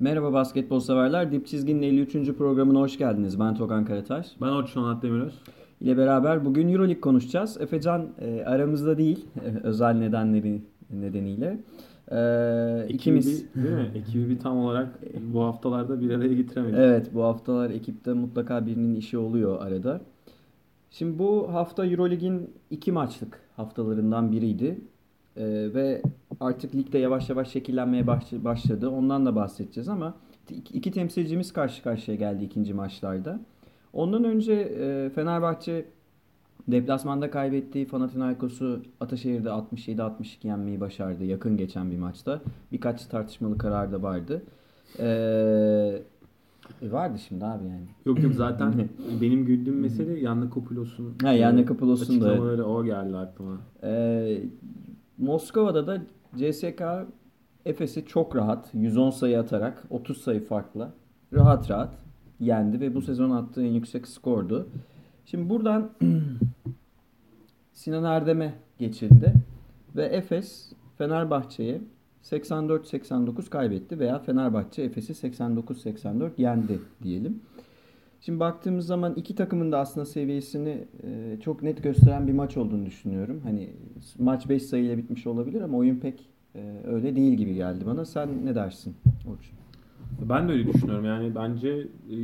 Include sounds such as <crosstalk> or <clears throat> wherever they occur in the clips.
Merhaba basketbol severler. Dip Çizgi'nin 53. programına hoş geldiniz. Ben Tokan Karataş. Ben Orçun Onat Demiröz. ile beraber bugün Euroleague konuşacağız. Efecan e, aramızda değil e, özel nedenleri nedeniyle. E, ikimiz Ekibi, değil mi? <laughs> Ekibi bir tam olarak bu haftalarda bir araya getiremedik. Evet bu haftalar ekipte mutlaka birinin işi oluyor arada. Şimdi bu hafta Eurolig'in iki maçlık haftalarından biriydi. Ee, ve artık ligde yavaş yavaş şekillenmeye baş- başladı. Ondan da bahsedeceğiz ama iki temsilcimiz karşı karşıya geldi ikinci maçlarda. Ondan önce e, Fenerbahçe deplasmanda kaybettiği Panathinaikos'u Ataşehir'de 67-62 yenmeyi başardı yakın geçen bir maçta. Birkaç tartışmalı karar da vardı. Ee, e, vardı şimdi abi yani. Yok yok zaten <laughs> benim güldüğüm mesele Yannakopoulos''un Ha, Yannakopoulos''un da- açıklamaları o geldi aklıma. Ee, Moskova'da da CSK Efes'i çok rahat 110 sayı atarak 30 sayı farkla rahat rahat yendi ve bu sezon attığı en yüksek skordu. Şimdi buradan <clears throat> Sinan Erdem'e geçildi ve Efes Fenerbahçe'ye 84-89 kaybetti veya Fenerbahçe Efes'i 89-84 yendi diyelim. Şimdi baktığımız zaman iki takımın da aslında seviyesini e, çok net gösteren bir maç olduğunu düşünüyorum. Hani maç 5 sayıyla bitmiş olabilir ama oyun pek e, öyle değil gibi geldi bana. Sen ne dersin Orçun? Ben de öyle düşünüyorum. Yani bence e,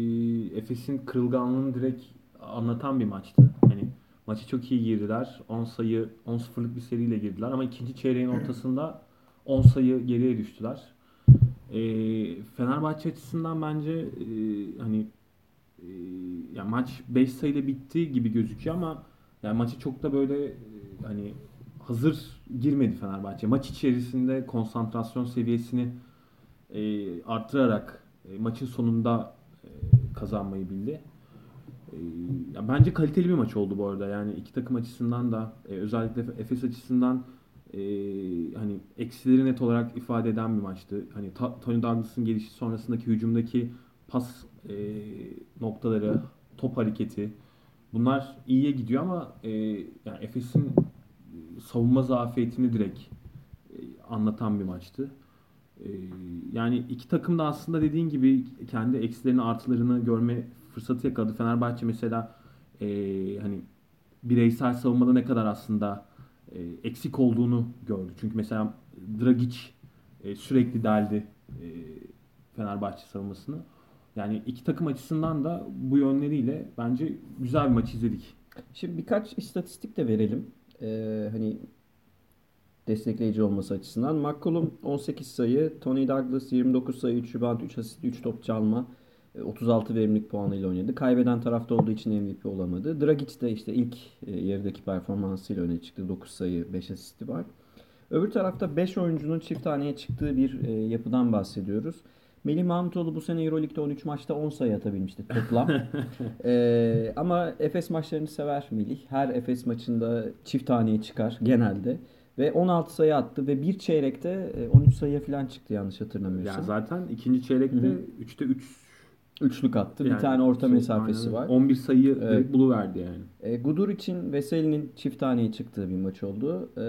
Efes'in kırılganlığını direkt anlatan bir maçtı. Hani maçı çok iyi girdiler. 10 sayı, 10-0'lık bir seriyle girdiler ama ikinci çeyreğin ortasında 10 sayı geriye düştüler. E, Fenerbahçe açısından bence e, hani e, ya maç 5 sayıyla bitti gibi gözüküyor ama yani maçı çok da böyle e, hani hazır girmedi Fenerbahçe. Maç içerisinde konsantrasyon seviyesini e, arttırarak e, maçın sonunda e, kazanmayı bildi. E, ya bence kaliteli bir maç oldu bu arada. Yani iki takım açısından da e, özellikle Efes açısından e, hani eksileri net olarak ifade eden bir maçtı. Hani Tony Douglas'ın gelişi sonrasındaki hücumdaki pas e, noktaları, top hareketi bunlar iyiye gidiyor ama e, yani Efes'in savunma zafiyetini direkt e, anlatan bir maçtı. E, yani iki takım da aslında dediğin gibi kendi eksilerini artılarını görme fırsatı yakaladı. Fenerbahçe mesela e, hani bireysel savunmada ne kadar aslında e, eksik olduğunu gördü. Çünkü mesela Dragic e, sürekli deldi e, Fenerbahçe savunmasını. Yani iki takım açısından da bu yönleriyle bence güzel bir maç izledik. Şimdi birkaç istatistik de verelim. Ee, hani destekleyici olması açısından. McCollum 18 sayı, Tony Douglas 29 sayı, 3 rebound, 3 asist, 3 top çalma, e, 36 verimlilik puanıyla oynadı. Kaybeden tarafta olduğu için MVP olamadı. Dragic de işte ilk e, yarıdaki performansıyla öne çıktı. 9 sayı, 5 asisti var. Öbür tarafta 5 oyuncunun çift taneye çıktığı bir e, yapıdan bahsediyoruz. Melih Mahmutoğlu bu sene Euroleague'de 13 maçta 10 sayı atabilmişti toplam. <laughs> Ee, ama Efes maçlarını sever Melih. Her Efes maçında çift taneye çıkar genelde. Ve 16 sayı attı ve bir çeyrekte e, 13 sayıya falan çıktı yanlış hatırlamıyorsam. Yani zaten ikinci çeyrekte Hı hı. 3'te 3 Üçlük attı. bir yani tane orta şey, mesafesi aynen. var. 11 sayı direkt buluverdi yani. E, Gudur için Veseli'nin çift taneye çıktığı bir maç oldu. E,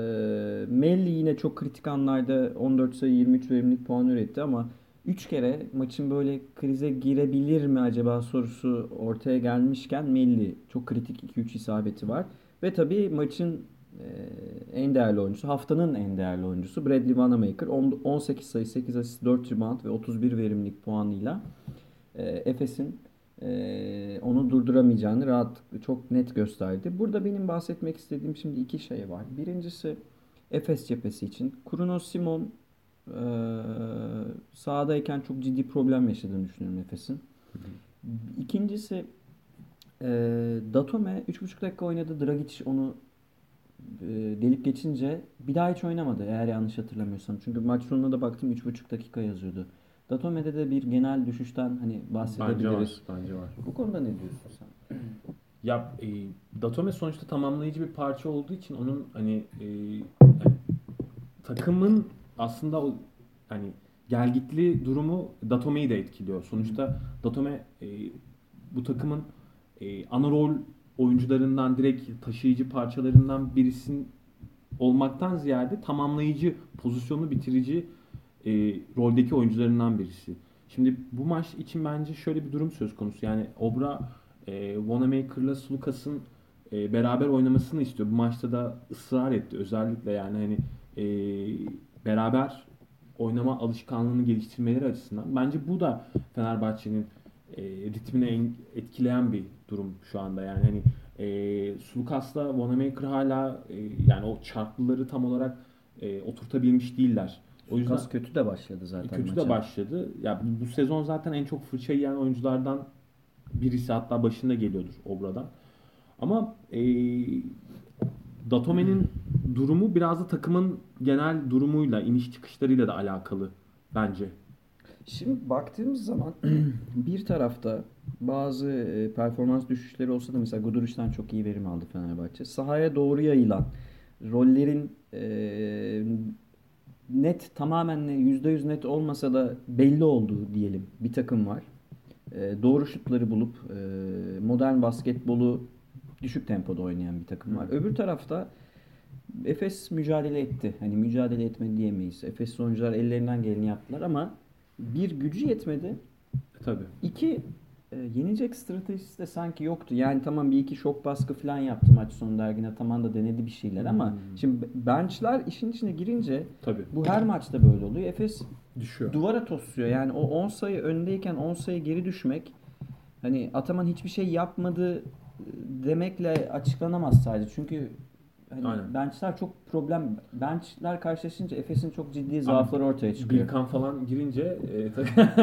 Melli yine çok kritik anlarda 14 sayı 23 verimlilik puan üretti ama 3 kere maçın böyle krize girebilir mi acaba sorusu ortaya gelmişken Melli çok kritik 2-3 isabeti var. Ve tabii maçın e, en değerli oyuncusu, haftanın en değerli oyuncusu Bradley Wanamaker. On- 18 sayı, 8 asist, 4 rebound ve 31 verimlilik puanıyla e, Efes'in e, onu durduramayacağını rahatlıkla çok net gösterdi. Burada benim bahsetmek istediğim şimdi iki şey var. Birincisi Efes cephesi için. Krunos Simon e, sahadayken çok ciddi problem yaşadığını düşünüyorum Efes'in. İkincisi e, Datome 3,5 dakika oynadı. Dragic onu e, delip geçince bir daha hiç oynamadı eğer yanlış hatırlamıyorsam. Çünkü maç sonuna da baktım 3,5 dakika yazıyordu. Datome'de de bir genel düşüşten hani Bence var. bahsedebiliriz. Bence var. Bu konuda ne diyorsun sen? Ya e, Datome sonuçta tamamlayıcı bir parça olduğu için onun hani e, yani takımın aslında o hani gelgitli durumu Datome'yi de etkiliyor. Sonuçta Datome e, bu takımın e, ana rol oyuncularından direkt taşıyıcı parçalarından birisin olmaktan ziyade tamamlayıcı, pozisyonu bitirici e, roldeki oyuncularından birisi. Şimdi bu maç için bence şöyle bir durum söz konusu. Yani Obra e, Wanamaker'la Sulukas'ın e, beraber oynamasını istiyor. Bu maçta da ısrar etti. Özellikle yani hani e, beraber oynama alışkanlığını geliştirmeleri açısından. Bence bu da Fenerbahçe'nin e, ritmini en- etkileyen bir durum şu anda. Yani hani e, Sulukas'la Wanamaker hala e, yani o çarklıları tam olarak e, oturtabilmiş değiller. O yüzden Kas kötü de başladı zaten kötü maça. de başladı. Ya bu, bu sezon zaten en çok fırça yiyen oyunculardan birisi hatta başında geliyordur Obra'dan. Ama e, Datome'nin durumu biraz da takımın genel durumuyla, iniş çıkışlarıyla da alakalı bence. Şimdi baktığımız zaman <clears throat> bir tarafta bazı e, performans düşüşleri olsa da mesela Guduric'den çok iyi verim aldı Fenerbahçe. Sahaya doğru yayılan rollerin e, net tamamen %100 net olmasa da belli olduğu diyelim bir takım var. E, doğru şutları bulup e, modern basketbolu düşük tempoda oynayan bir takım var. Öbür tarafta Efes mücadele etti. Hani mücadele etmedi diyemeyiz. Efes oyuncular ellerinden geleni yaptılar ama bir gücü yetmedi. E, tabii. İki e, yenecek stratejisi de sanki yoktu. Yani tamam bir iki şok baskı falan yaptı maç sonunda Ergin Ataman da denedi bir şeyler ama Hmm. şimdi benchler işin içine girince Tabii. bu her maçta böyle oluyor. Efes Düşüyor. duvara tosluyor. Yani o 10 sayı öndeyken 10 sayı geri düşmek hani Ataman hiçbir şey yapmadı e, demekle açıklanamaz sadece. Çünkü hani Aynen. benchler çok problem. Benchler karşılaşınca Efes'in çok ciddi zaafları ortaya çıkıyor. Birkan falan girince e, tak- <laughs>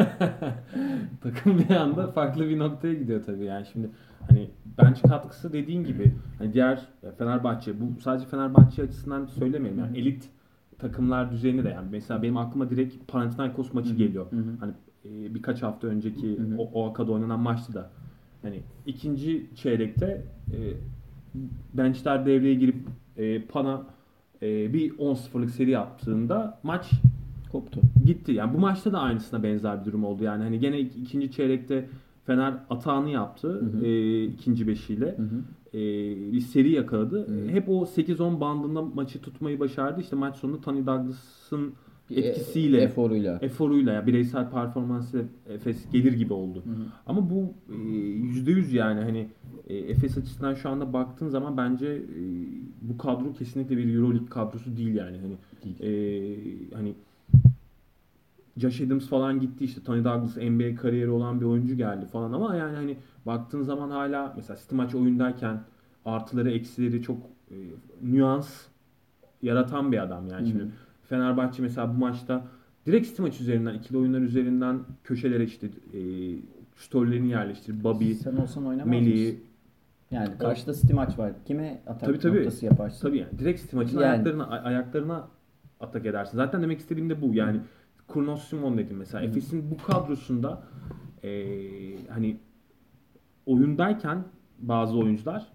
takım bir anda farklı bir noktaya gidiyor tabii. Yani şimdi hani bench katkısı dediğin gibi hani diğer Fenerbahçe bu sadece Fenerbahçe açısından söylemiyorum yani elit takımlar düzeyinde de yani mesela benim aklıma direkt Panathinaikos maçı geliyor. Hani e, birkaç hafta önceki Hı hı. o, o Aka'da oynanan maçtı da hani ikinci çeyrekte e, benchler devreye girip e, Pana e, bir 10-0'lık seri yaptığında maç Koptu. gitti. Yani bu maçta da aynısına benzer bir durum oldu. Yani hani gene ik- ikinci çeyrekte Fener atağını yaptı Hı hı. e, ikinci beşiyle. Hı hı. E, bir seri yakaladı. Hı. Hep o 8-10 bandında maçı tutmayı başardı. İşte maç sonunda Tony Douglas'ın etkisiyle, eforuyla. eforuyla, yani bireysel performansıyla Efes gelir gibi oldu. Hı hı. Ama bu e, yüzde yüz yani hani e, Efes açısından şu anda baktığın zaman bence e, bu kadro kesinlikle bir Euroleague kadrosu değil yani hani Değil. e, hani Josh Adams falan gitti işte Tony Douglas NBA kariyeri olan bir oyuncu geldi falan ama yani hani baktığın zaman hala mesela City maç oyundayken artıları eksileri çok e, nüans yaratan bir adam yani Hı hı. şimdi Fenerbahçe mesela bu maçta direkt City maç üzerinden ikili oyunlar üzerinden köşelere işte e, şutörlerini yerleştirip Bobby, Sen olsan oynamaz mısın? Yani karşıda City maç var. Kime atak Tabii, tabii. noktası yaparsın? Tabii yani direkt City maçın Yani- ayaklarına ay- ayaklarına atak edersin. Zaten demek istediğim de bu. Yani Kurnos Simon dedim mesela. Hı. Efes'in bu kadrosunda eee, hani oyundayken bazı oyuncular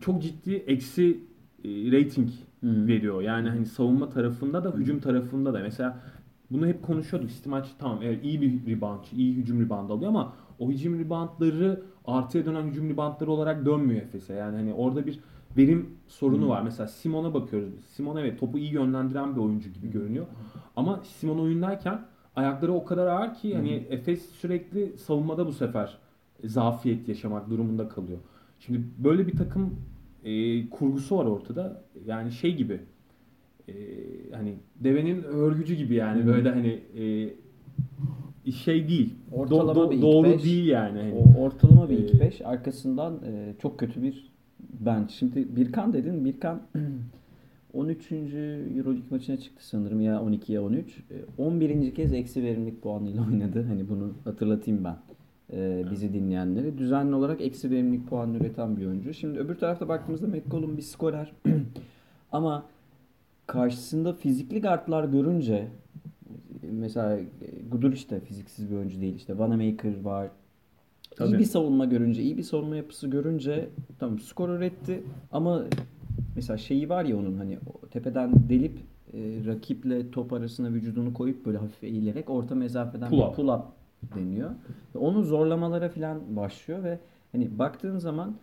çok ciddi eksi e, rating Hı. veriyor. Yani hani savunma tarafında da hücum tarafında da mesela bunu hep konuşuyorduk. City maç tamam evet iyi bir rebound, iyi hücum rebound alıyor ama o hücum reboundları artıya dönen hücum reboundları olarak dönmüyor Efes'e. Yani hani orada bir verim sorunu Hı. var. Mesela Simon'a bakıyoruz. Simon evet topu iyi yönlendiren bir oyuncu gibi görünüyor. Ama Simon oyundayken ayakları o kadar ağır ki hani Efes sürekli savunmada bu sefer zafiyet yaşamak durumunda kalıyor. Şimdi böyle bir takım e, kurgusu var ortada. Yani şey gibi e, hani devenin örgücü gibi yani Hı. böyle hani e, şey değil. Do- Ortalama do- bir ilk doğru beş. değil yani. Hani. O ortalama bir Ee, 2-5 arkasından e, çok kötü bir bench. Şimdi Birkan dedin. Birkan <clears throat> 13. Euroleague maçına çıktı sanırım ya 12 ya 13. E, 11. kez eksi verimlilik puanıyla oynadı. Hani bunu hatırlatayım ben e, bizi dinleyenlere. Düzenli olarak eksi verimlilik puanı üreten bir oyuncu. Şimdi öbür tarafta baktığımızda McCollum bir skorer. <clears throat> Ama karşısında fizikli guardlar görünce mesela e, Guduric de fiziksiz bir oyuncu değil. İşte Vanamaker var. Tabii. İyi bir savunma görünce, iyi bir savunma yapısı görünce tamam skor üretti ama mesela şeyi var ya onun hani tepeden delip e, rakiple top arasına vücudunu koyup böyle hafif eğilerek orta mesafeden Pull up. pull up deniyor. Onun zorlamalara falan başlıyor ve hani baktığın zaman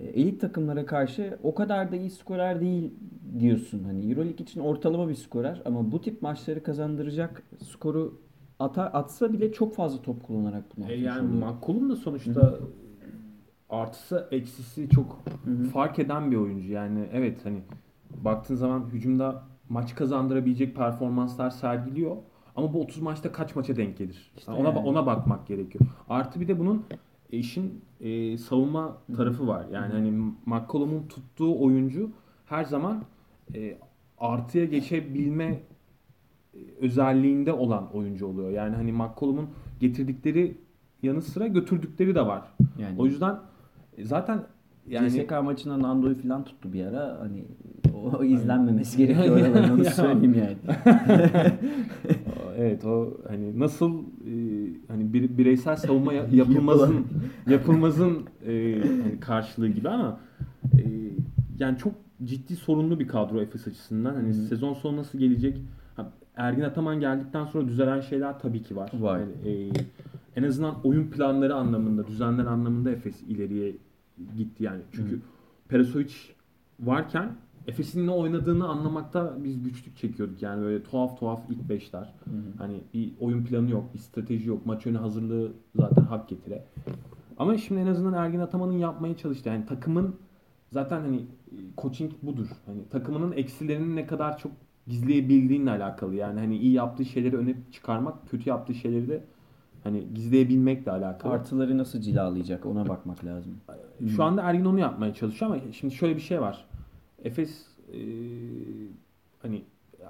e, elit takımlara karşı o kadar da iyi skorer değil diyorsun. Hani EuroLeague için ortalama bir skorer ama bu tip maçları kazandıracak skoru ata, atsa bile çok fazla top kullanarak bunu E yani oluyor. Da sonuçta artısı eksisi çok Hı hı. fark eden bir oyuncu. Yani evet hani baktığın zaman hücumda maç kazandırabilecek performanslar sergiliyor. Ama bu 30 maçta kaç maça denk gelir? İşte ona yani. ona bakmak gerekiyor. Artı bir de bunun işin e, savunma tarafı var. Yani hani McCollum'un tuttuğu oyuncu her zaman e, artıya geçebilme e, özelliğinde olan oyuncu oluyor. Yani hani McCollum'un getirdikleri yanı sıra götürdükleri de var. Yani O yüzden e, zaten yani CSK maçında Nando'yu falan tuttu bir ara. Hani o izlenmemesi gerekiyor <laughs> onu söyleyeyim yani. <laughs> evet o hani nasıl e, hani bir, bireysel savunma ya- <laughs> yapılmazın yapılmazın e, hani karşılığı gibi ama e, yani çok ciddi sorunlu bir kadro Efes açısından. Hani Hı. sezon sonu nasıl gelecek? Ergin Ataman geldikten sonra düzelen şeyler tabii ki var. Var. Yani, e, en azından oyun planları anlamında, düzenler anlamında Efes ileriye gitti yani. Çünkü Hı. Perasovic varken Efes'in ne oynadığını anlamakta biz güçlük çekiyorduk. Yani böyle tuhaf tuhaf ilk beşler. Hı hı. Hani bir oyun planı yok, bir strateji yok. Maç önü hazırlığı zaten hak getire. Ama şimdi en azından Ergin Ataman'ın yapmaya çalıştığı yani takımın zaten hani e, coaching budur. Hani takımının eksilerini ne kadar çok gizleyebildiğinle alakalı. Yani hani iyi yaptığı şeyleri öne çıkarmak, kötü yaptığı şeyleri de hani gizleyebilmekle alakalı. Artıları nasıl cilalayacak ona bakmak lazım. Şu anda Ergin onu yapmaya çalışıyor ama şimdi şöyle bir şey var. Efes e, hani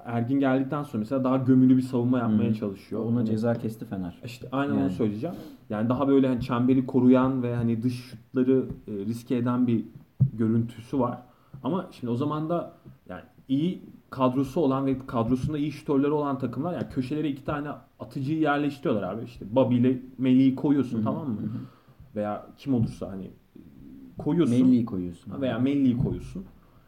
Ergin geldikten sonra mesela daha gömülü bir savunma yapmaya Hı. çalışıyor. Ona Hani ceza kesti Fener. işte aynen onu Yani. söyleyeceğim. Yani daha böyle hani çemberi koruyan ve hani dış şutları e, riske eden bir görüntüsü var. Ama şimdi o zaman da yani iyi kadrosu olan ve kadrosunda iyi şutörleri olan takımlar yani köşelere iki tane atıcıyı yerleştiriyorlar abi. İşte Bobby ile Melih'i koyuyorsun Hı hı, tamam mı? hı hı. Veya kim olursa hani e, koyuyorsun. Melli'yi koyuyorsun. Veya Melli'yi koyuyorsun.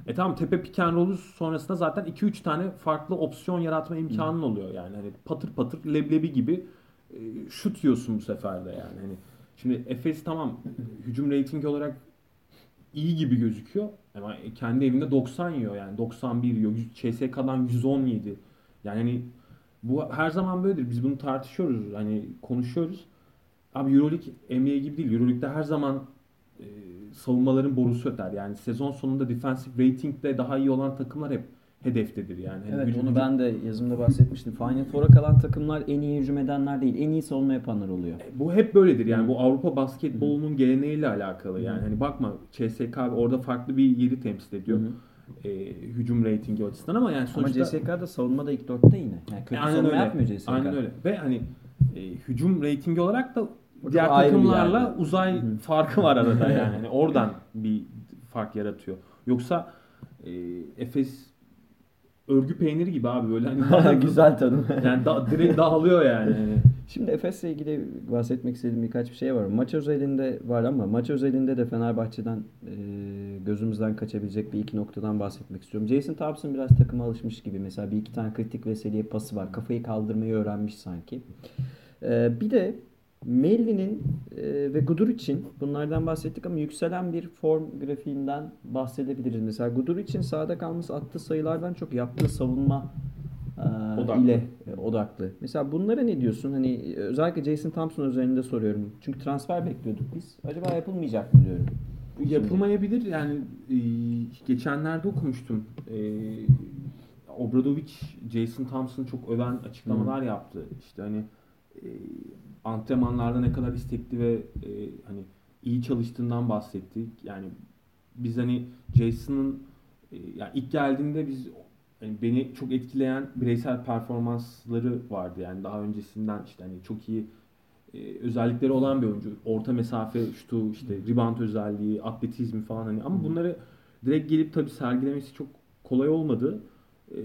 E tamam tepe pick and roll'u sonrasında zaten 2-3 tane farklı opsiyon yaratma imkanın oluyor yani. Hani patır patır leblebi gibi e, şut yiyorsun bu sefer de yani. Hani şimdi Efes tamam hücum reytingi olarak iyi gibi gözüküyor ama kendi evinde 90 yiyor yani 91 yiyor. CSK'dan 117. Yani hani bu her zaman böyledir. Biz bunu tartışıyoruz. Hani konuşuyoruz. Abi EuroLeague NBA gibi değil. EuroLeague'de her zaman e, savunmaların borusu öter. Yani sezon sonunda defensive rating'de daha iyi olan takımlar hep hedeftedir yani. Hani Evet onu ben de yazımda bahsetmiştim. Final Four'a kalan takımlar en iyi hücum edenler değil. En iyi savunma yapanlar oluyor. Bu hep böyledir yani bu Avrupa basketbolunun geleneğiyle alakalı yani hani bakma CSK orada farklı bir yeri temsil ediyor Hı hı. e, hücum reytingi açısından ama yani Ama sonuçta CSK'da savunmada ilk dörtte yine. Yani kötü aynen savunma öyle. yapmıyor CSK. Aynen öyle. Ve hani e, hücum reytingi olarak da diğer takımlarla yerde. uzay Hı hı. farkı var arada <laughs> yani. Hani oradan bir fark yaratıyor. Yoksa e, Efes örgü peyniri gibi abi böyle hani <laughs> Güzel tanım. yani da, direkt dağılıyor yani. <laughs> Şimdi Efes'le ilgili bahsetmek istediğim birkaç bir şey var. Maç özelinde var ama maç özelinde de Fenerbahçe'den e, gözümüzden kaçabilecek bir iki noktadan bahsetmek istiyorum. Jason Thompson biraz takıma alışmış gibi. Mesela bir iki tane kritik Veseli'ye pası var. Kafayı kaldırmayı öğrenmiş sanki. E, bir de Melli'nin e, ve Guduric'in bunlardan bahsettik ama yükselen bir form grafiğinden bahsedebiliriz. Mesela Guduric'in sahada kalması attığı sayılardan çok yaptığı savunma e, Odaklı. ile e, odaklı. Mesela bunlara ne diyorsun? Hani özellikle Jason Thompson üzerinde soruyorum. Çünkü transfer bekliyorduk biz. Acaba yapılmayacak mı diyorum. Bu yapılmayabilir yani e, geçenlerde okumuştum. E, Obradovic Jason Thompson'ı çok öven açıklamalar yaptı. İşte hani e, antrenmanlarda ne kadar istekli ve e, hani iyi çalıştığından bahsettik. Yani biz hani Jason'ın e, yani ilk geldiğinde biz hani beni çok etkileyen bireysel performansları vardı. Yani daha öncesinden işte hani çok iyi e, özellikleri olan bir oyuncu. Orta mesafe şutu, işte rebound özelliği, atletizmi falan hani ama bunları direkt gelip tabii sergilemesi çok kolay olmadı. E,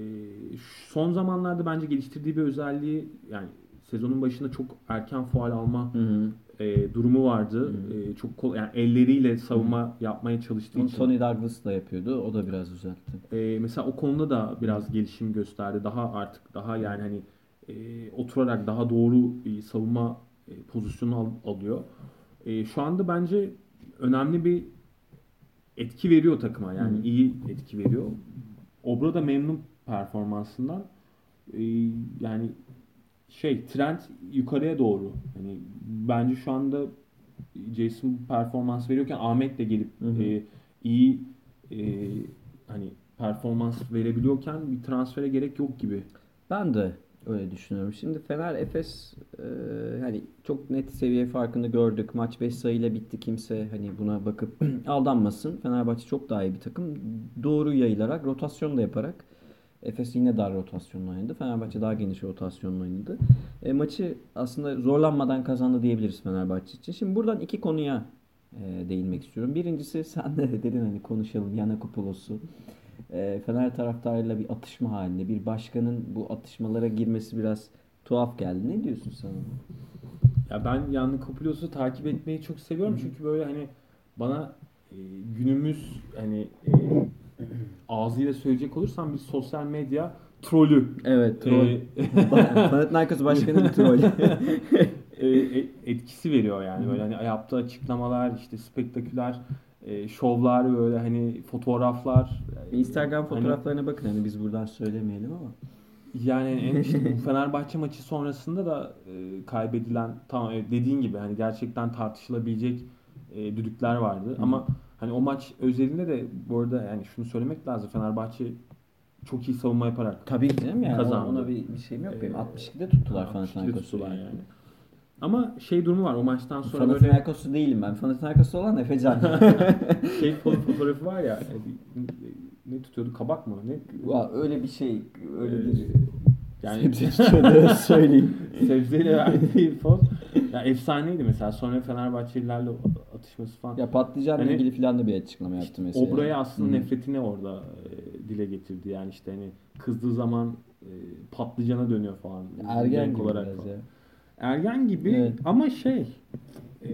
son zamanlarda bence geliştirdiği bir özelliği yani sezonun başında çok erken faal alma Hı hı. e, durumu vardı. Hı. E, çok kolay yani elleriyle savunma yapmaya çalıştığı Onu için. Tony Douglas da yapıyordu. O da biraz düzeltti. E, mesela o konuda da biraz gelişim gösterdi. Daha artık daha yani hani e, oturarak daha doğru bir savunma e, pozisyonu al- alıyor. E, şu anda bence önemli bir etki veriyor takıma. Yani Hı. iyi etki veriyor. Obra da memnun performansından. E, yani şey trend yukarıya doğru. Hani bence şu anda Jason performans veriyorken Ahmet de gelip Hı hı. e, iyi e, hani performans verebiliyorken bir transfere gerek yok gibi. Ben de öyle düşünüyorum. Şimdi Fener Efes e, hani çok net seviye farkını gördük. Maç 5 sayıyla bitti. Kimse hani buna bakıp <clears throat> aldanmasın. Fenerbahçe çok daha iyi bir takım. Doğru yayılarak, rotasyon da yaparak Efes yine dar rotasyonla oynadı. Fenerbahçe daha geniş rotasyonla oynadı. E, maçı aslında zorlanmadan kazandı diyebiliriz Fenerbahçe için. Şimdi buradan iki konuya e, değinmek istiyorum. Birincisi <laughs> sen de dedin hani konuşalım Yanakopoulos e, Fener taraftarıyla bir atışma halinde. Bir başkanın bu atışmalara girmesi biraz tuhaf geldi. Ne diyorsun sen? ona? Ya ben Yanni Kopulios'u takip etmeyi çok seviyorum çünkü böyle hani bana e, günümüz hani e, ağzıyla söyleyecek olursam bir sosyal medya trolü. Evet, troll. <laughs> E, Panathinaikos başkanı bir troll. <laughs> e, e, etkisi veriyor yani. Böyle hani yaptığı açıklamalar, işte spektaküler e, şovlar böyle hani fotoğraflar. Instagram Hani- fotoğraflarına bakın hani biz buradan söylemeyelim ama. Yani <laughs> işte bu Fenerbahçe maçı sonrasında da e, kaybedilen evet, dediğin gibi hani gerçekten tartışılabilecek e, düdükler vardı ama hani o maç özelinde de bu arada yani şunu söylemek lazım Fenerbahçe çok iyi savunma yaparak Tabii ki canım yani Kazandı. ona bir, bir şeyim yok benim. Ee, 62'de tuttular tuttular yani. Ama şey durumu var o maçtan sonra böyle Panathinaikos'u değilim ben. Panathinaikos'u olan Efecan. <laughs> şey fo- fotoğrafı var ya e, ne tutuyordu kabak mı ne Vay, öyle bir şey. Öyle bir yani sebze söyleyeyim. <laughs> sebzeyle verdiği poz ya efsaneydi mesela sonra Fenerbahçelilerle atışması falan Ya patlıcanla Hani- ilgili falan da bir açıklama yaptı mesela. Obra'ya aslında Hı. nefretini orada e, dile getirdi. Yani işte hani kızdığı zaman e, patlıcana dönüyor falan. Ergen renk gibi olarak biraz falan. ya. Ergen gibi Evet. ama şey e,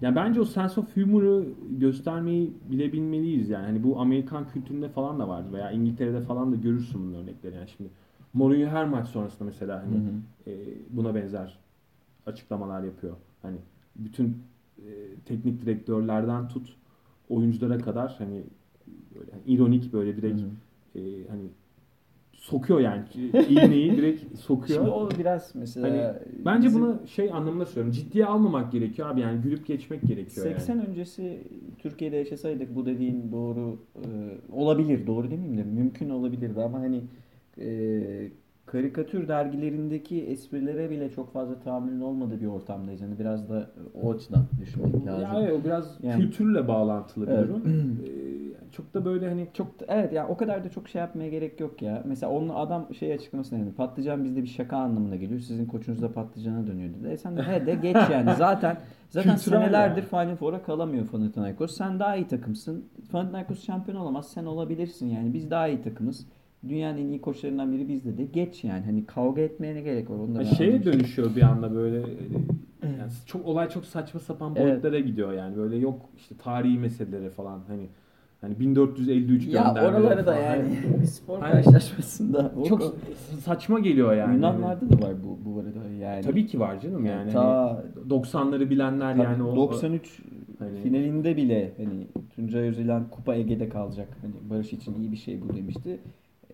ya bence o sense of humor'ı göstermeyi bilebilmeliyiz yani. Hani bu Amerikan kültüründe falan da vardı veya İngiltere'de falan da görürsün bunun örnekleri. Yani şimdi Mourinho her maç sonrasında mesela hani Hı hı. e, buna benzer açıklamalar yapıyor. Hani bütün e, teknik direktörlerden tut oyunculara kadar hani böyle hani ironik böyle direkt Hı hı. e, hani sokuyor yani iğneyi direkt sokuyor. Şimdi o biraz mesela Hani bence bizim bunu şey anlamında söylüyorum. Ciddiye almamak gerekiyor abi yani gülüp geçmek gerekiyor 80 yani. öncesi Türkiye'de yaşasaydık bu dediğin doğru e, olabilir. Doğru demeyeyim de mümkün olabilirdi ama hani e, karikatür dergilerindeki esprilere bile çok fazla tahammülün olmadığı bir ortamdayız. Hani biraz da o açıdan düşünmek lazım. Ya evet, o biraz Yani- kültürle bağlantılı bir Evet. durum. <clears throat> Ee, çok da böyle hani Çok da- evet ya o kadar da çok şey yapmaya gerek yok ya. Mesela onun adam şey açıklamasını dedi. Patlıcan bizde bir şaka anlamına geliyor. Sizin koçunuz da patlıcana dönüyor dedi. E sen de he de geç <laughs> yani. Zaten zaten Kültürel senelerdir yani. Final Four'a kalamıyor Panathinaikos. Sen daha iyi takımsın. Panathinaikos şampiyon olamaz. Sen olabilirsin yani. Biz daha iyi takımız. Dünyanın en iyi koçlarından biri bizde de. Geç yani. Hani kavga etmeye ne gerek var? Onu da Ya ben şeye dönüşüyor bir anda böyle e, yani çok olay çok saçma sapan Evet. boyutlara gidiyor yani böyle yok işte tarihi meselelere falan hani hani 1453 Ya göndermeleri oraları da yani <laughs> bir spor Hani- karşılaşmasında. çok saçma geliyor yani. Yunanlarda da var bu bu arada yani. Tabii ki var canım yani. Ta Hani 90'ları bilenler yani o 93 hani- finalinde bile hani Tuncay Özülen Kupa Ege'de kalacak. Hani Barış için iyi bir şey bu demişti.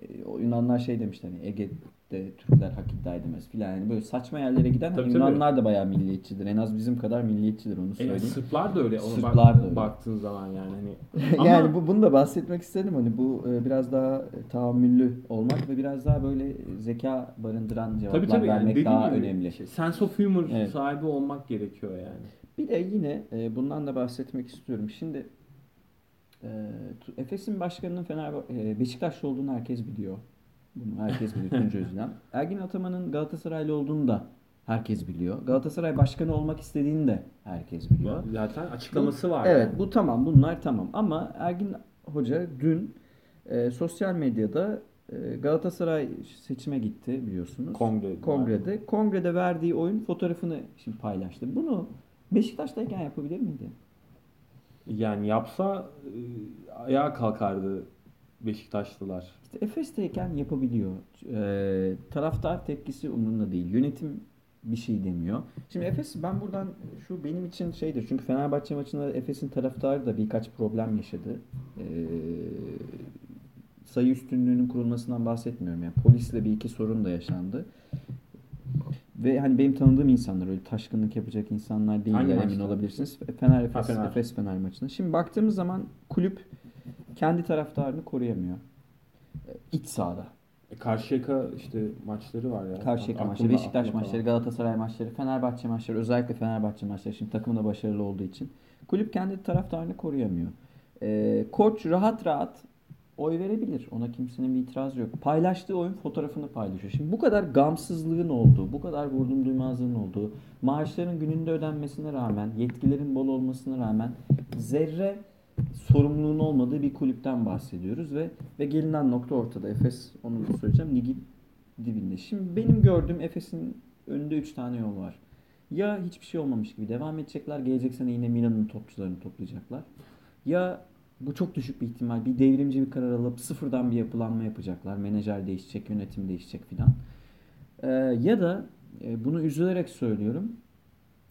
E, o Yunanlar şey demişti hani Ege'de Türkler hak iddia edemez filan. Yani böyle saçma yerlere giden Tabii, hani tabii. Yunanlar da bayağı milliyetçidir. En az bizim kadar milliyetçidir onu E, söyleyeyim. Sırplar da öyle. Ona Sırplar bak- da öyle. Baktığın zaman yani hani. <laughs> Ama- yani bu bunu da bahsetmek istedim hani bu e, biraz daha e, tahammüllü olmak ve biraz daha böyle zeka barındıran cevaplar Tabii tabii yani vermek dediğim daha gibi önemli. şey, sense of humor Evet. sahibi olmak gerekiyor yani. Bir de yine e, bundan da bahsetmek istiyorum. Şimdi e, Tu- Efes'in başkanının Fener Beşiktaşlı olduğunu herkes biliyor. Bunu herkes biliyor Tuncay <laughs> Özülen. Ergin Ataman'ın Galatasaraylı olduğunu da herkes biliyor. Galatasaray başkanı olmak istediğini de herkes biliyor. Zaten açıklaması var. Evet yani. bu tamam bunlar tamam ama Ergin Hoca dün e, sosyal medyada e, Galatasaray seçime gitti biliyorsunuz. Kongre. Kongrede. Kongrede verdiği oyun fotoğrafını şimdi paylaştı. Bunu Beşiktaş'tayken yapabilir miydi? Yani yapsa e, ayağa kalkardı Beşiktaşlılar. İşte Efes'teyken yapabiliyor. Ee, taraftar tepkisi umurunda değil. Yönetim bir şey demiyor. Şimdi Efes ben buradan şu benim için şeydir. Çünkü Fenerbahçe maçında Efes'in taraftarı da birkaç problem yaşadı. Ee, sayı üstünlüğünün kurulmasından bahsetmiyorum. Yani polisle bir iki sorun da yaşandı. Ve hani benim tanıdığım insanlar öyle taşkınlık yapacak insanlar değil Hangi emin maçta? olabilirsiniz. Fener Efes, Fener. Efes Fener maçında. Şimdi baktığımız zaman kulüp kendi taraftarını koruyamıyor. E, İç sahada. E, Karşıyaka işte maçları var ya. Karşıyaka Aklımda- maçları, Beşiktaş aklımda maçları, kalan. Galatasaray maçları, Fenerbahçe maçları, özellikle Fenerbahçe maçları şimdi takımı da başarılı olduğu için kulüp kendi taraftarını koruyamıyor. Ee, koç rahat rahat oy verebilir. Ona kimsenin bir itirazı yok. Paylaştığı oyun fotoğrafını paylaşıyor. Şimdi bu kadar gamsızlığın olduğu, bu kadar vurdum duymazlığın olduğu, maaşların gününde ödenmesine rağmen, yetkilerin bol olmasına rağmen zerre sorumluluğun olmadığı bir kulüpten bahsediyoruz ve ve gelinen nokta ortada. Efes onu da söyleyeceğim. Ligin dibinde. Şimdi benim gördüğüm Efes'in önünde 3 tane yol var. Ya hiçbir şey olmamış gibi devam edecekler. Gelecek sene yine Milan'ın topçularını toplayacaklar. Ya bu çok düşük bir ihtimal. Bir devrimci bir karar alıp sıfırdan bir yapılanma yapacaklar. Menajer değişecek, yönetim değişecek filan. Ee, ya da e, bunu üzülerek söylüyorum.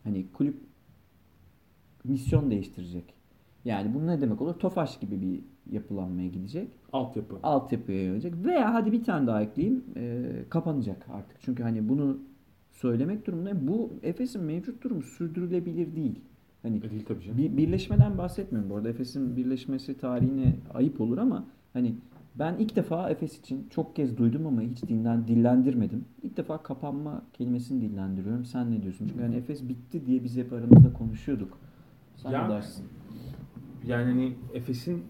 Hani kulüp misyon değiştirecek. Yani bu ne demek olur? Tofaş gibi bir yapılanmaya gidecek Altyapı. altyapıya yönelecek. Veya hadi bir tane daha ekleyeyim. e, kapanacak artık. Çünkü hani bunu söylemek durumunda bu Efes'in mevcut durumu sürdürülebilir değil. Hani E, değil tabii canım. bir birleşmeden bahsetmiyorum bu arada. Efes'in birleşmesi tarihine ayıp olur ama hani ben ilk defa Efes için çok kez duydum ama hiç dinlen, dillendirmedim. İlk defa kapanma kelimesini dillendiriyorum. Sen ne diyorsun? Çünkü hani Efes bitti diye biz hep aramızda konuşuyorduk. Sen Ya- ne dersin? Yani hani Efes'in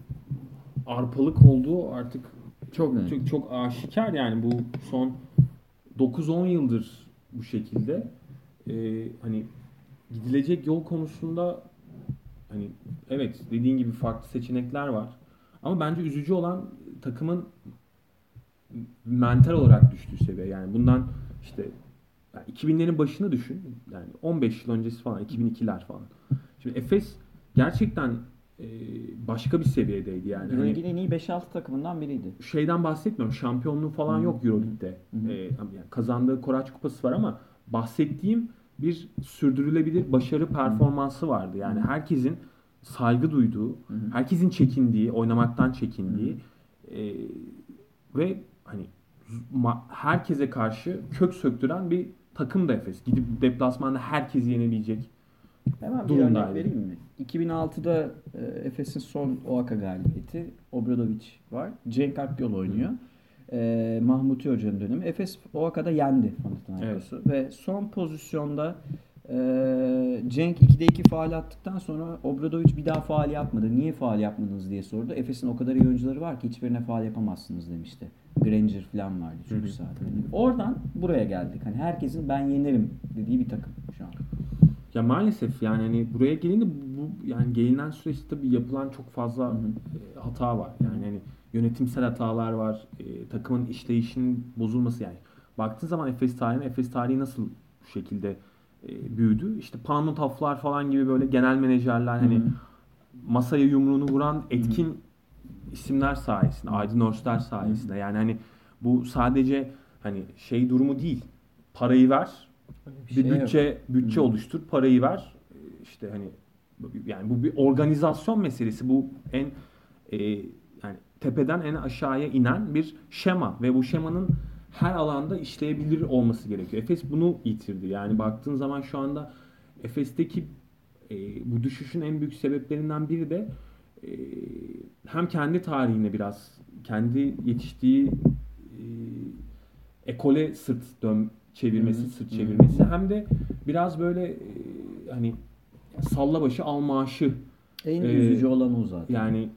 arpalık olduğu artık Çok net. çok, çok aşikar yani bu son 9-10 yıldır bu şekilde Ee, hani gidilecek yol konusunda hani evet dediğin gibi farklı seçenekler var ama bence üzücü olan takımın mental olarak düştüğü seviye yani bundan işte yani 2000'lerin başını düşün yani 15 yıl öncesi falan 2002'ler falan şimdi Efes gerçekten e, başka bir seviyedeydi yani hani Euroleague'in en iyi 5-6 takımından biriydi. şeyden bahsetmiyorum. Şampiyonluğu falan Hı. yok Euroleague'de. Hı hı. Ee, yani kazandığı Koraç Kupası var ama bahsettiğim bir sürdürülebilir başarı performansı vardı. Yani herkesin saygı duyduğu, Hı hı. herkesin çekindiği, oynamaktan çekindiği e, ve hani herkese karşı kök söktüren bir takım da Efes. Gidip deplasmanda herkesi yenebilecek. Hemen bir örnek vereyim mi? 2006'da e, Efes'in son OAKA galibiyeti. Obradovic var. Cenk Akgöl oynuyor. E, Mahmuti Hoca'nın dönemi. Efes OAKA'da yendi Panathinaikos'u. Ve son pozisyonda e, Cenk 2'de 2 faal attıktan sonra Obradovic bir daha faal yapmadı. Niye faal yapmadınız diye sordu. Efes'in o kadar iyi oyuncuları var ki hiçbirine faal yapamazsınız demişti. Granger falan vardı çünkü. Yani oradan buraya geldik. Hani herkesin ben yenerim dediği bir takım şu an. Ya maalesef yani hani buraya gelince bu yani gelinen süreçte tabii yapılan çok fazla e, hata var. Yani hani yönetimsel hatalar var. E, takımın işleyişinin bozulması yani. Baktığın zaman Efes tarihine Efes tarihi nasıl bu şekilde e, büyüdü? İşte Pano Taflar falan gibi böyle genel menajerler hani Hı hı. masaya yumruğunu vuran etkin isimler sayesinde, Aydın Örsler sayesinde. Yani hani bu sadece hani şey durumu değil. Parayı ver, bir şey yok. bütçe bütçe Hı. oluştur, parayı ver. İşte hani yani bu bir organizasyon meselesi. Bu en e, tepeden en aşağıya inen bir şema ve bu şemanın her alanda işleyebilir olması gerekiyor. Efes bunu yitirdi. Yani baktığın zaman şu anda Efes'teki e, bu düşüşün en büyük sebeplerinden biri de e, hem kendi tarihine biraz kendi yetiştiği e, ekole sırt dön çevirmesi, hı. sırt çevirmesi hem de biraz böyle e, hani salla başı al maaşı En Ee, üzücü olan o zaten. yani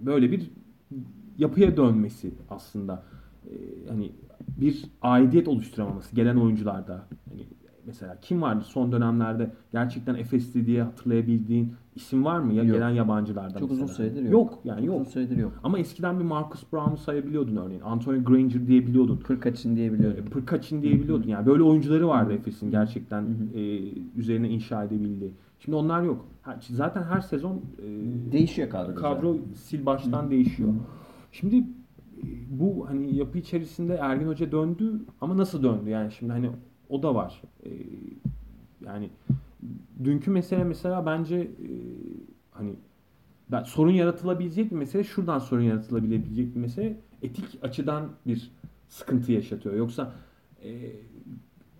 böyle bir yapıya dönmesi aslında. Ee, hani bir aidiyet oluşturamaması gelen oyuncularda. Hani mesela kim vardı son dönemlerde gerçekten Efesli diye hatırlayabildiğin isim var mı? Ya Yok. gelen yabancılardan Çok mesela. uzun süredir yok. Yok yani Çok yok. Uzun süredir yok. Ama eskiden bir Marcus Brown'u sayabiliyordun örneğin. Anthony Granger diyebiliyordun. Kırkaç'ın diyebiliyordum. Pırkaçin diyebiliyordun. Yani böyle oyuncuları vardı Efes'in gerçekten e, üzerine inşa edebildiği. Şimdi onlar yok. Zaten her sezon e, Değişiyor kadro. kadro sil baştan değişiyor. Şimdi e, bu hani yapı içerisinde Ergin Hoca döndü ama nasıl döndü yani şimdi hani o da var. E, yani dünkü mesele mesela bence e, hani ben, sorun yaratılabilecek bir mesele şuradan sorun yaratılabilecek bir mesele etik açıdan bir sıkıntı yaşatıyor. Yoksa e,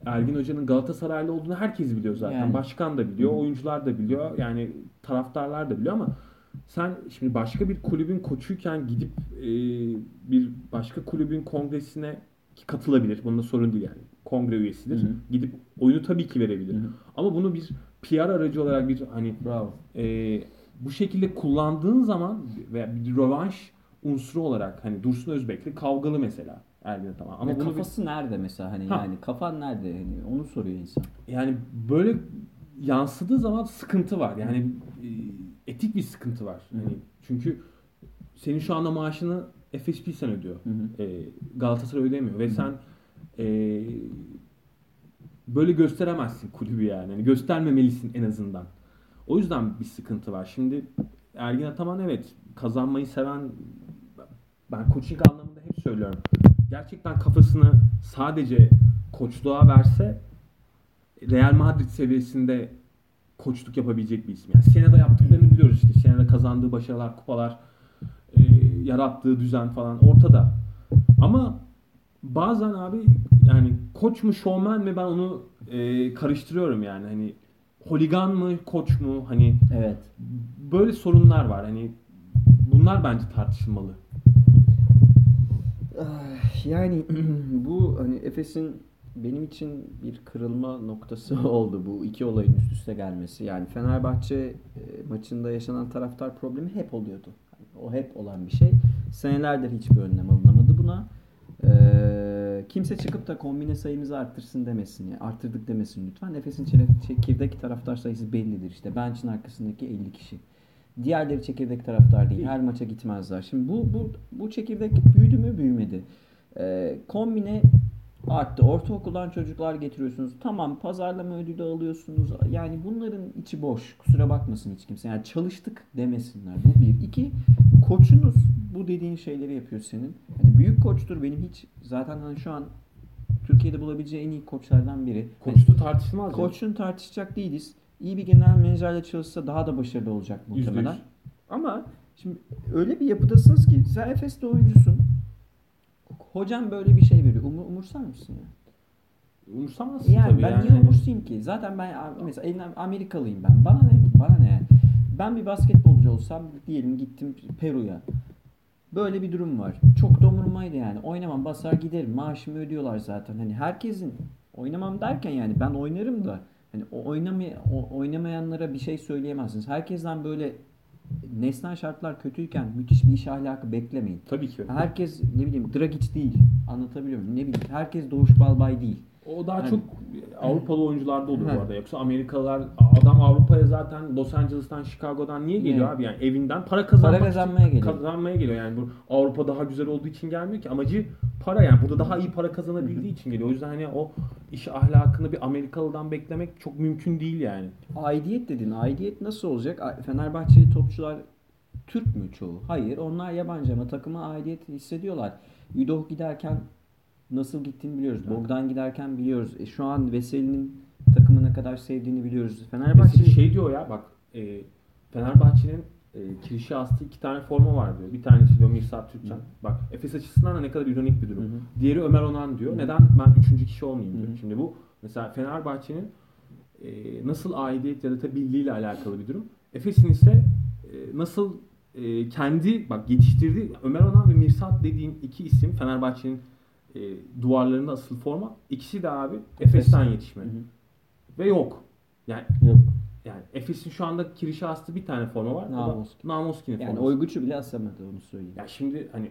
Ergin Hoca'nın Galatasaraylı olduğunu herkes biliyor zaten. Yani. Başkan da biliyor, oyuncular da biliyor. Yani taraftarlar da biliyor ama sen şimdi başka bir kulübün koçuyken gidip e, bir başka kulübün kongresine katılabilir. Bunda sorun değil yani. Kongre üyesidir. Hı hı. Gidip oyunu tabii ki verebilir. Hı hı. Ama bunu bir PR aracı olarak bir hani Bravo. e, bu şekilde kullandığın zaman veya bir rövanş unsuru olarak hani Dursun Özbek'le kavgalı mesela Ergin Ataman. Ama Ama bunu bir- kafası nerede mesela hani Ha. yani kafan nerede hani onu soruyor insan. yani böyle yansıdığı zaman sıkıntı var. Yani e, etik bir sıkıntı var. Hı. Yani çünkü senin şu anda maaşını FSP sen ödüyor. Hı hı. E, Galatasaray ödemiyor ve Hı hı. sen e, böyle gösteremezsin kulübü yani. yani. Göstermemelisin en azından. O yüzden bir sıkıntı var. Şimdi Ergin Ataman evet kazanmayı seven ben coaching anlamında hep söylüyorum. Gerçekten kafasını sadece koçluğa verse Real Madrid seviyesinde koçluk yapabilecek bir isim. Yani Sena'da yaptıklarını biliyoruz işte. Sena'da kazandığı başarılar, kupalar, e, yarattığı düzen falan ortada. Ama bazen abi yani koç mu şovmen mi ben onu e, karıştırıyorum yani. Hani holigan mı koç mu hani Evet. böyle sorunlar var. Hani bunlar bence tartışılmalı. Yani <clears throat> bu hani Efes'in benim için bir kırılma noktası <laughs> oldu bu iki olayın üst üste gelmesi. Yani Fenerbahçe e, maçında yaşanan taraftar problemi hep oluyordu. Yani o hep olan bir şey. Senelerdir hiçbir önlem alınamadı buna. Ee, kimse çıkıp da kombine sayımızı arttırsın demesin. Yani arttırdık demesin lütfen. Efes'in çekirdek taraftar sayısı bellidir. İşte bench'in arkasındaki 50 kişi. Diğerleri çekirdek taraftar değil. Her maça gitmezler. Şimdi bu bu bu çekirdek büyüdü mü büyümedi. Ee, kombine arttı. Ortaokuldan çocuklar getiriyorsunuz. Tamam pazarlama ödülü alıyorsunuz. Yani bunların içi boş. Kusura bakmasın hiç kimse. Yani çalıştık demesinler. Bu bir. İki, koçunuz bu dediğin şeyleri yapıyor senin. Hani büyük koçtur benim hiç zaten hani şu an Türkiye'de bulabileceği en iyi koçlardan biri. Koçlu tartışılmaz. Koçun tartışacak değiliz. İyi bir genel menajerle çalışsa daha da başarılı olacak muhtemelen. yüz. Ama şimdi öyle bir yapıdasınız ki sen Efes'te oyuncusun. Hocam böyle bir şey veriyor. Umur, umursar mısın ya? Umursamazsın Yani tabii ben yani. niye umursayayım ki? Zaten ben mesela Amerikalıyım ben. Bana ne? Bana ne? Ben bir basketbolcu olsam diyelim gittim Peru'ya. Böyle bir durum var. Çok da umurumdaydı yani. Oynamam basar giderim. Maaşımı ödüyorlar zaten. Hani herkesin oynamam derken yani ben oynarım da hani oynamay oynamayanlara bir şey söyleyemezsiniz. Herkesten böyle nesnel şartlar kötüyken müthiş bir iş ahlakı beklemeyin. Tabii ki. Herkes ne bileyim Dragic değil. Anlatabiliyor muyum? Ne bileyim herkes Doğuş Balbay değil. O daha Hani- çok Avrupalı oyuncularda olur Ha. bu arada. Yoksa Amerikalılar adam Avrupa'ya zaten Los Angeles'tan, Chicago'dan niye geliyor Evet. abi? Yani evinden para kazanmak Para kazanmaya için, geliyor. kazanmaya geliyor. Yani bu Avrupa daha güzel olduğu için gelmiyor ki. Amacı para yani. Burada daha iyi para kazanabildiği için geliyor. O yüzden hani o iş ahlakını bir Amerikalı'dan beklemek çok mümkün değil yani. Aidiyet dedin. Aidiyet nasıl olacak? Fenerbahçeli topçular Türk mü çoğu? Hayır. Onlar yabancı ama takıma aidiyet hissediyorlar. Yudoh giderken nasıl gittiğini biliyoruz. Bogdan giderken biliyoruz. E, şu an Veseli'nin takımı ne kadar sevdiğini biliyoruz. Fenerbahçe şey diyor ya bak e, Fenerbahçe'nin e, kirişe astığı iki tane forma var diyor. Bir tanesi diyor Mirsat Türkçen. Hı. Bak Efes açısından da ne kadar ironik bir durum. Hı hı. Diğeri Ömer Onan diyor. Hı. Neden ben üçüncü kişi olmayayım diyor. Hı hı. Şimdi bu mesela Fenerbahçe'nin e, nasıl aidiyet yaratabildiği ile alakalı bir durum. Efes'in ise e, nasıl e, kendi bak yetiştirdiği Ömer Onan ve Mirsat dediğin iki isim Fenerbahçe'nin e, duvarlarında asıl forma. İkisi de abi Efes'ten yetişme. Hı hı. Ve yok. Yani Yok. Yani Efes'in şu anda kirişe astığı bir tane forma var. O da Namoski. Namoski'nin Yani forması. Oyguç'u bile asamadı onu söyleyeyim. Ya şimdi hani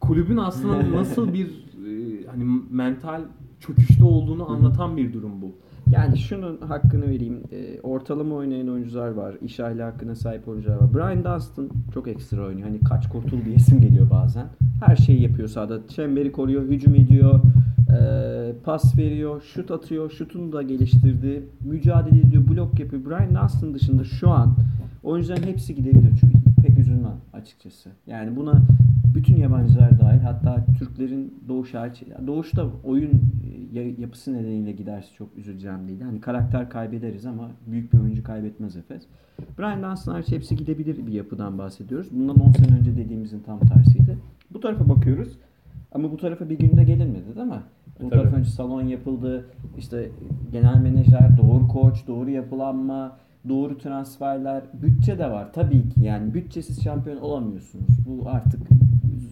kulübün aslında <laughs> nasıl bir e, hani mental çöküşte olduğunu anlatan bir durum bu. Yani şunun hakkını vereyim. Ee, ortalama oynayan oyuncular var. İş ahlakına sahip oyuncular var. Brian Dunstan çok ekstra oynuyor. Hani kaç kurtul diye isim geliyor bazen. Her şeyi yapıyor sahada. Çemberi koruyor, hücum ediyor, pas veriyor, şut atıyor. Şutunu da geliştirdi. Mücadele ediyor, blok yapıyor. Brian Dunstan dışında şu an oyuncuların hepsi gidebilir. Çünkü pek üzülmem açıkçası. Yani buna bütün yabancılar dahil hatta Türklerin doğuş. Doğuşta oyun e, ya- yapısı nedeniyle giderse çok üzüleceğim değil. Hani karakter kaybederiz ama büyük bir oyuncu kaybetmez Efes. Brian Dunstan hariç hepsi gidebilir bir yapıdan bahsediyoruz. Bundan 10 sene önce dediğimizin tam tersiydi. Bu tarafa bakıyoruz. Ama bu tarafa bir günde gelinmedi değil mi? Tabii. öncesi salon yapıldı. İşte genel menajer, doğru koç, doğru yapılanma, doğru transferler, bütçe de var tabii ki. Yani bütçesiz şampiyon olamıyorsunuz. Bu artık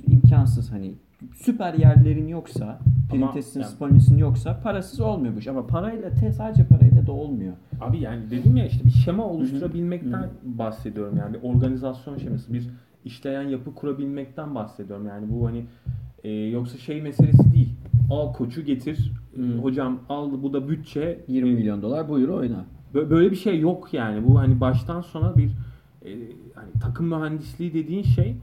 imkansız hani süper yerlerin yoksa, Printes'in, yani- Spallett'in yoksa parasız olmuyor bu iş. Ama parayla, te, sadece parayla da olmuyor. Abi yani dedim ya işte bir şema oluşturabilmekten hı. bahsediyorum yani bir organizasyon şeması, bir işleyen yapı kurabilmekten bahsediyorum yani bu hani e, yoksa şey meselesi değil. Al koçu getir, Hı. hocam al bu da bütçe 20 milyon dolar buyur oyna. Bö- Böyle bir şey yok yani. Bu hani baştan sona bir e, hani takım mühendisliği dediğin şey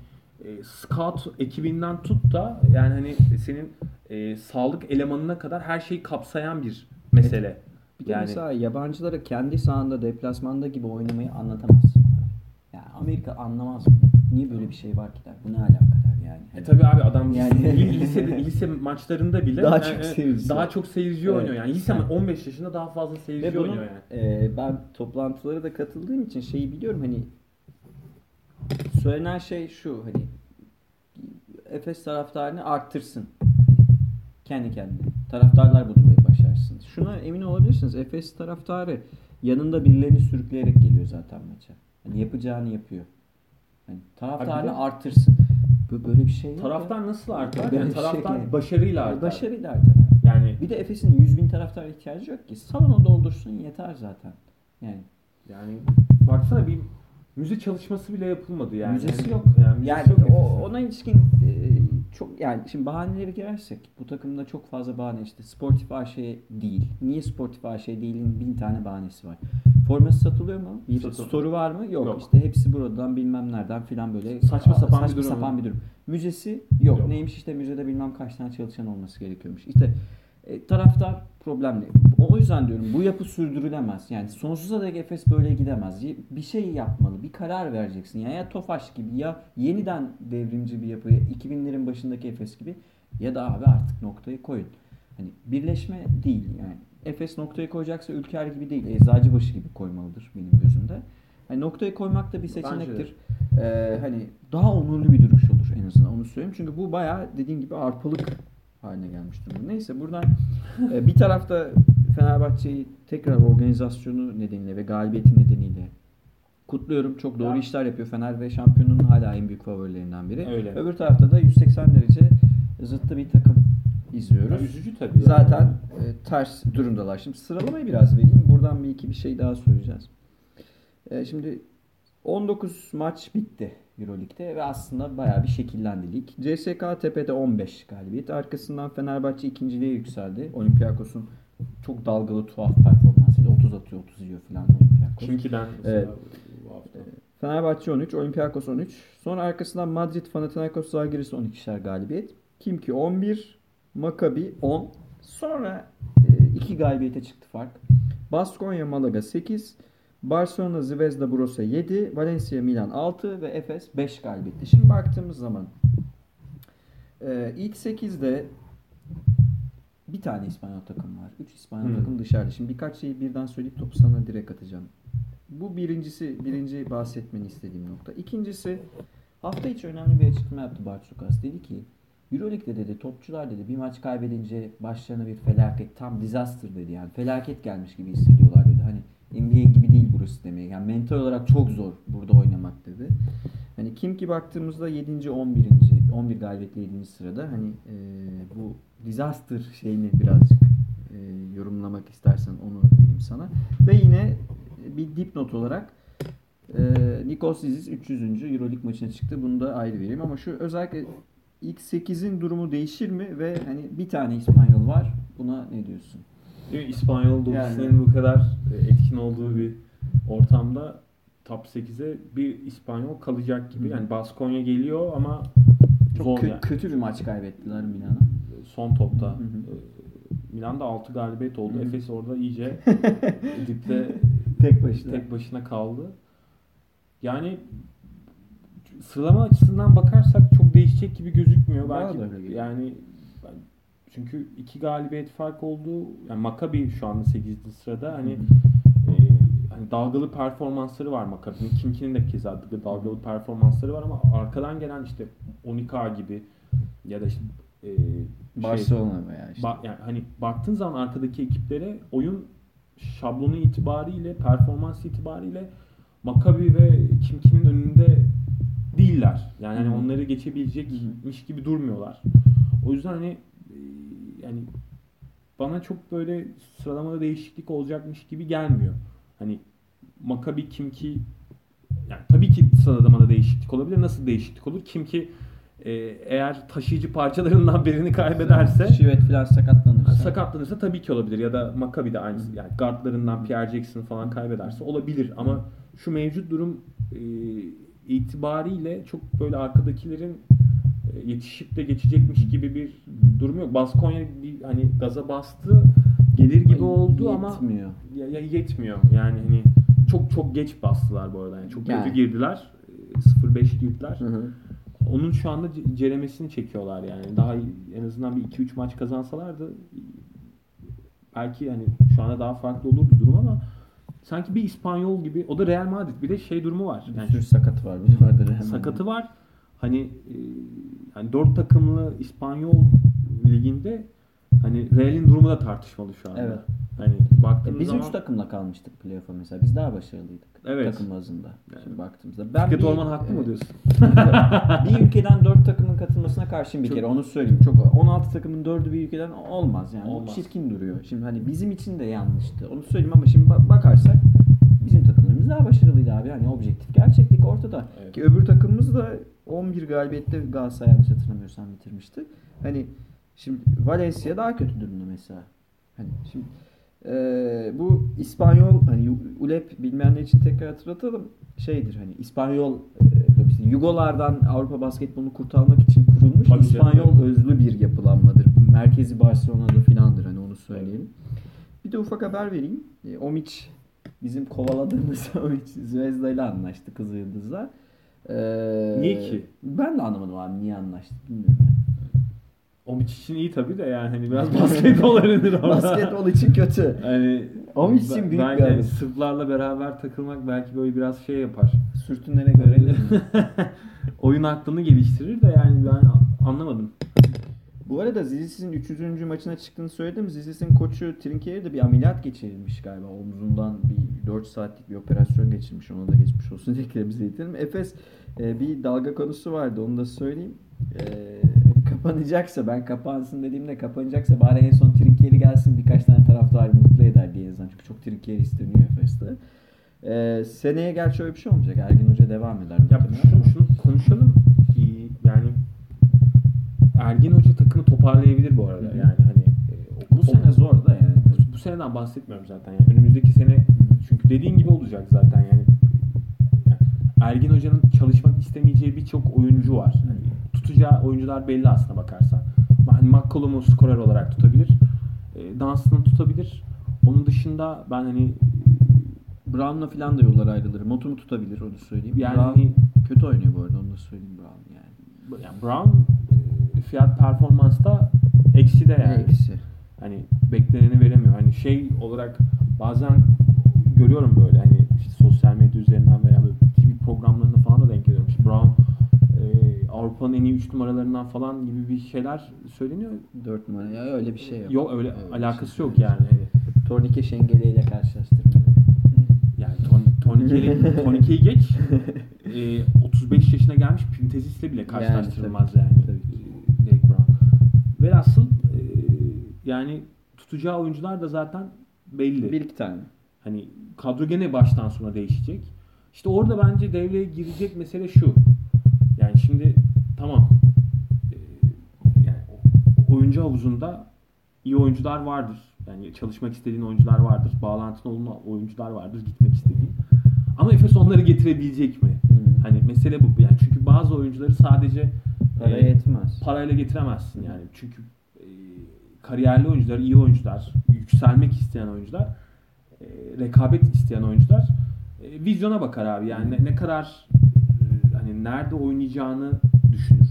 e, scout ekibinden tut da yani hani senin e, sağlık elemanına kadar her şeyi kapsayan bir mesele. Bir de Yani- mesela yabancılara kendi sahanda deplasmanda gibi oynamayı anlatamazsın. Yani Amerika anlamaz bunu. Niye böyle bir şey var ki der. Bu ne alaka der yani. E tabi abi adam Yani- li- lise lise maçlarında bile Daha çok e, seyircisi daha çok seyirci Evet. oynuyor yani. Lise 15 yaşında daha fazla seyirci Ve bunun, oynuyor yani. e, ben toplantılara da katıldığım için şeyi biliyorum hani söylenen şey şu hani Efes taraftarını arttırsın. Kendi kendine. Taraftarlar bunu başarsın. Şuna emin olabilirsiniz. Efes taraftarı yanında birilerini sürükleyerek geliyor zaten maça. Hani yapacağını yapıyor. Hani taraftarını Abi. Bu böyle bir şey yok. Taraftar nasıl artar? Böyle Yani şey taraftar yani. başarıyla ya. artar. Başarıyla artar. Yani Bir de Efes'in 100 bin taraftar ihtiyacı yok ki. Salonu doldursun yeter zaten. Yani yani baksana bir müze çalışması bile yapılmadı yani. müzesi Yani- yok. Yani, müzesi Yani yok o, ona ilişkin e, çok yani şimdi bahaneleri girersek bu takımda çok fazla bahane işte sportif AŞ değil. Niye sportif AŞ değilin bin tane bahanesi var. Forması satılıyor mu? Bir Satılıyor. storu var mı? Yok. Yok. İşte hepsi buradan bilmem nereden filan böyle Saçma Aa, sapan bir saçma durum. sapan bir durum. Müzesi yok. Yok. Neymiş işte müzede bilmem kaç tane çalışan olması gerekiyormuş. İşte e, taraftar problemli. O yüzden diyorum bu yapı sürdürülemez. Yani sonsuza dek Efes böyle gidemez. Bir şey yapmalı. Bir karar vereceksin. Yani ya Tofaş gibi ya yeniden devrimci bir yapı 2000'lerin başındaki Efes gibi ya da abi artık noktayı koyun. Hani birleşme değil yani. Efes noktayı koyacaksa Ülker gibi değil. Eczacıbaşı gibi koymalıdır benim gözümde. Hani noktayı koymak da bir seçenektir. Ee, hani daha onurlu bir duruş olur en azından onu söyleyeyim. Çünkü bu bayağı dediğin gibi arpalık haline gelmiş durumda. Neyse buradan e, bir tarafta Fenerbahçe'yi tekrar organizasyonu nedeniyle ve galibiyeti nedeniyle kutluyorum. Çok doğru Ya. işler yapıyor. Fener ve şampiyonun hala en büyük favorilerinden biri. Öyle. Öbür tarafta da 180 derece zıttı bir takım Ya izliyoruz. üzücü tabii. yani. Zaten e, ters durumdalar. Şimdi sıralamayı biraz vereyim. Buradan bir iki bir şey daha söyleyeceğiz. E, şimdi 19 maç bitti Euroleague'de ve aslında bayağı bir şekillendi lig. CSK tepede 15 galibiyet. Arkasından Fenerbahçe ikinciliğe yükseldi. Olympiakos'un çok dalgalı tuhaf performansıyla 30 atıyor 30 yiyor falan Olympiakos. Mesela Evet. bu hafta. Fenerbahçe 13, Olympiakos 13. Sonra arkasından Madrid, Panathinaikos, Zalgiris 12'şer galibiyet. Kimki 11, Maccabi 10. Sonra 2 galibiyete çıktı fark. Baskonya, Malaga 8. Barcelona, Zvezda, Brosa 7. Valencia, Milan 6 ve Efes 5 galibiyetti. Şimdi baktığımız zaman e, ilk 8'de bir tane İspanyol takım var. 3 İspanyol Hmm. takım dışarıda. Şimdi birkaç şeyi birden söyleyip topu sana direkt atacağım. Bu birincisi, birinci bahsetmeni istediğim nokta. İkincisi, hafta içi önemli bir açıklama yaptı Bartsukas. Dedi ki, Euroleague'de dedi topçular dedi bir maç kaybedince başlarına bir felaket, tam disaster dedi yani. Felaket gelmiş gibi hissediyorlar dedi. Hani NBA gibi değil burası demeye. Yani mental olarak çok zor burada oynamak dedi. Hani kim ki baktığımızda 7. 11. 11 galibiyetle 7. sırada hani e, bu disaster şeyini birazcık e, yorumlamak istersen onu vereyim sana. Ve yine bir dipnot olarak e, Nikos Zizis 300. Euroleague maçına çıktı. Bunu da ayrı vereyim ama şu özellikle ilk 8'in durumu değişir mi ve hani bir tane İspanyol var. Buna ne diyorsun? İspanyol Yani. dokusinin bu kadar e, etkin olduğu bir ortamda top 8'e bir İspanyol kalacak gibi. Hı. Yani Baskonya geliyor ama Çok zor kö- yani. kötü bir maç kaybettiler Milan'a. Son topta. Hı hı. e, Milan'da 6 galibiyet oldu. Hı hı. Efes orada iyice <laughs> dipte Tek başına. tek başına kaldı. Yani sıralama açısından bakarsak çok değişecek gibi gözükmüyor. Bana Belki yani çünkü iki galibiyet fark oldu. Yani Maccabi şu anda 8. sırada. Hani e, hani dalgalı performansları var Maccabi'nin. Kimkinin de keza dalgalı performansları var ama arkadan gelen işte Onika gibi ya da işte e, Barcelona veya işte. Ba- yani hani baktığın zaman arkadaki ekiplere oyun şablonu itibariyle, performans itibariyle Maccabi ve Kimki'nin önünde değiller. Yani hani onları geçebilecekmiş gibi durmuyorlar. O yüzden hani e, yani bana çok böyle sıralamada değişiklik olacakmış gibi gelmiyor. Hani Maccabi Kimki yani tabii ki sıralamada değişiklik olabilir. Nasıl değişiklik olur? Kimki e, eğer taşıyıcı parçalarından birini kaybederse <laughs> Şivet falan sakatlanırsa. sakatlanırsa tabii ki olabilir ya da Maccabi de aynı yani guardlarından Pierre Jackson falan kaybederse olabilir ama şu mevcut durum e, itibariyle çok böyle arkadakilerin e, yetişip de geçecekmiş gibi bir durum yok. Baskonya bir hani gaza bastı gelir gibi oldu ama Yetmiyor. ya, ya yetmiyor. Yani hani çok çok geç bastılar bu arada. Yani çok Yani. kötü girdiler. E, 0-5 girdiler. Hı hı. Onun şu anda ce- ceremesini çekiyorlar yani. Daha en azından bir 2-3 maç kazansalardı belki hani şu anda daha farklı olurdu durum ama sanki bir İspanyol gibi o da Real Madrid bir de şey durumu var. Bir Yani sürü sakatı var. Bir vardır hemen. sakatı var. Hani e, yani 4 takımlı İspanyol liginde hani Real'in durumu da tartışmalı şu anda. Evet. Hani E, baktığımız Biz zaman üç takımla kalmıştık playoff'a mesela. Biz daha başarılıydık. Evet. Takım bazında. Yani. Şimdi baktığımızda. Fikret bir- Orman haklı mı e, diyorsun? <laughs> bir ülkeden dört takımın katılmasına karşıyım bir Çok- kere onu söyleyeyim. Çok 16 takımın dördü bir ülkeden olmaz yani. Olmaz. çirkin duruyor. Şimdi hani bizim için de yanlıştı. Onu söyleyeyim ama şimdi bak- bakarsak bizim takımlarımız daha başarılıydı abi. Hani objektif gerçeklik ortada. Evet. Ki öbür takımımız da 11 galibiyette Galatasaray yanlış hatırlamıyorsam bitirmişti. Hani şimdi Valencia daha kötü durumda mesela. Hani şimdi eee, bu İspanyol hani ULEP bilmeyenler için tekrar hatırlatalım. Şeydir hani İspanyol eee, lobisi, Yugolardan Avrupa basketbolunu kurtarmak için kurulmuş Tabii canım. İspanyol özlü bir yapılanmadır. Merkezi Barcelona'da filandır hani onu söyleyelim. Bir de ufak haber vereyim. E, Omic bizim kovaladığımız <laughs> Omic Zvezda ile anlaştı Kızılyıldız'la. Ee, Niye ki? Ben de anlamadım abi niye anlaştık bilmiyorum. Yani. Omic için iyi tabii de yani hani biraz basketbol öğrenir orada. Basketbol için kötü. Hani Omic için ben- büyük belki bir. Sırplarla beraber takılmak belki böyle biraz şey yapar. Sürtünlere göre. <laughs> Oyun aklını geliştirir de yani ben anlamadım. Bu arada Zizis'in 300. maçına çıktığını söyledim. Zizis'in koçu Trinkieri de bir ameliyat geçirilmiş galiba. Omzundan bir 4 saatlik bir operasyon geçirmiş. Ona da geçmiş olsun <laughs> bize iletelim. Efes e, bir dalga konusu vardı. Onu da söyleyeyim. E, kapanacaksa ben kapansın dediğimde kapanacaksa bari en son Trinkieri gelsin birkaç tane taraftar mutlu eder diye azından. Çünkü çok Trinkieri isteniyor Efes'te. E, seneye gerçi öyle bir şey olmayacak. Ergin Hoca devam eder. Ya şunu, şunu konuşalım. İyi, Yani Ergin Hoca takımı toparlayabilir bu arada. Hı. Yani hani e, Bu sene zor da yani. bu, bu seneden bahsetmiyorum zaten. Yani önümüzdeki sene çünkü dediğin gibi olacak zaten yani. Yani Ergin Hoca'nın çalışmak istemeyeceği birçok oyuncu var. Hani tutacağı oyuncular belli aslına bakarsan. Hani McCollum'u skorer olarak tutabilir. E, Dunstan'ı tutabilir. Onun dışında ben hani Brown'la falan da yollar ayrılır. Motumu tutabilir onu söyleyeyim. Yani Brown hani- kötü oynuyor bu arada onu da söyleyeyim Brown yani. yani Brown e, fiyat performansta eksi de yani. Eksi. Hani bekleneni veremiyor. Hani şey olarak bazen görüyorum böyle hani işte sosyal medya üzerinden veya böyle TV programlarında falan Avrupa'nın en iyi 3 numaralarından falan gibi bir şeyler söyleniyor. 4 numara ya öyle bir şey yok. Yok öyle Öyle alakası şey yok yani. Tornike Şengeli ile karşılaştırma. Yani ton, Tonike'yi <laughs> geç. e, 35 yaşına gelmiş Printezis'le bile karşılaştırılmaz tabii, yani. tabii. E, Derek Brown. Velhasıl e, yani tutacağı oyuncular da zaten belli. Bir iki tane. Hani kadro gene baştan sona değişecek. İşte orada bence devreye girecek mesele şu. Yani şimdi tamam e, yani oyuncu havuzunda iyi oyuncular vardır. Yani çalışmak istediğin oyuncular vardır. Bağlantın olan oyuncular vardır gitmek istediğin. Ama Efes onları getirebilecek mi? Hani mesele bu. Yani çünkü bazı oyuncuları sadece Paraya e, yetmez. parayla getiremezsin yani. Çünkü e, kariyerli oyuncular, iyi oyuncular, yükselmek isteyen oyuncular, e, rekabet isteyen oyuncular e, vizyona bakar abi. Yani ne, ne kadar e, hani nerede oynayacağını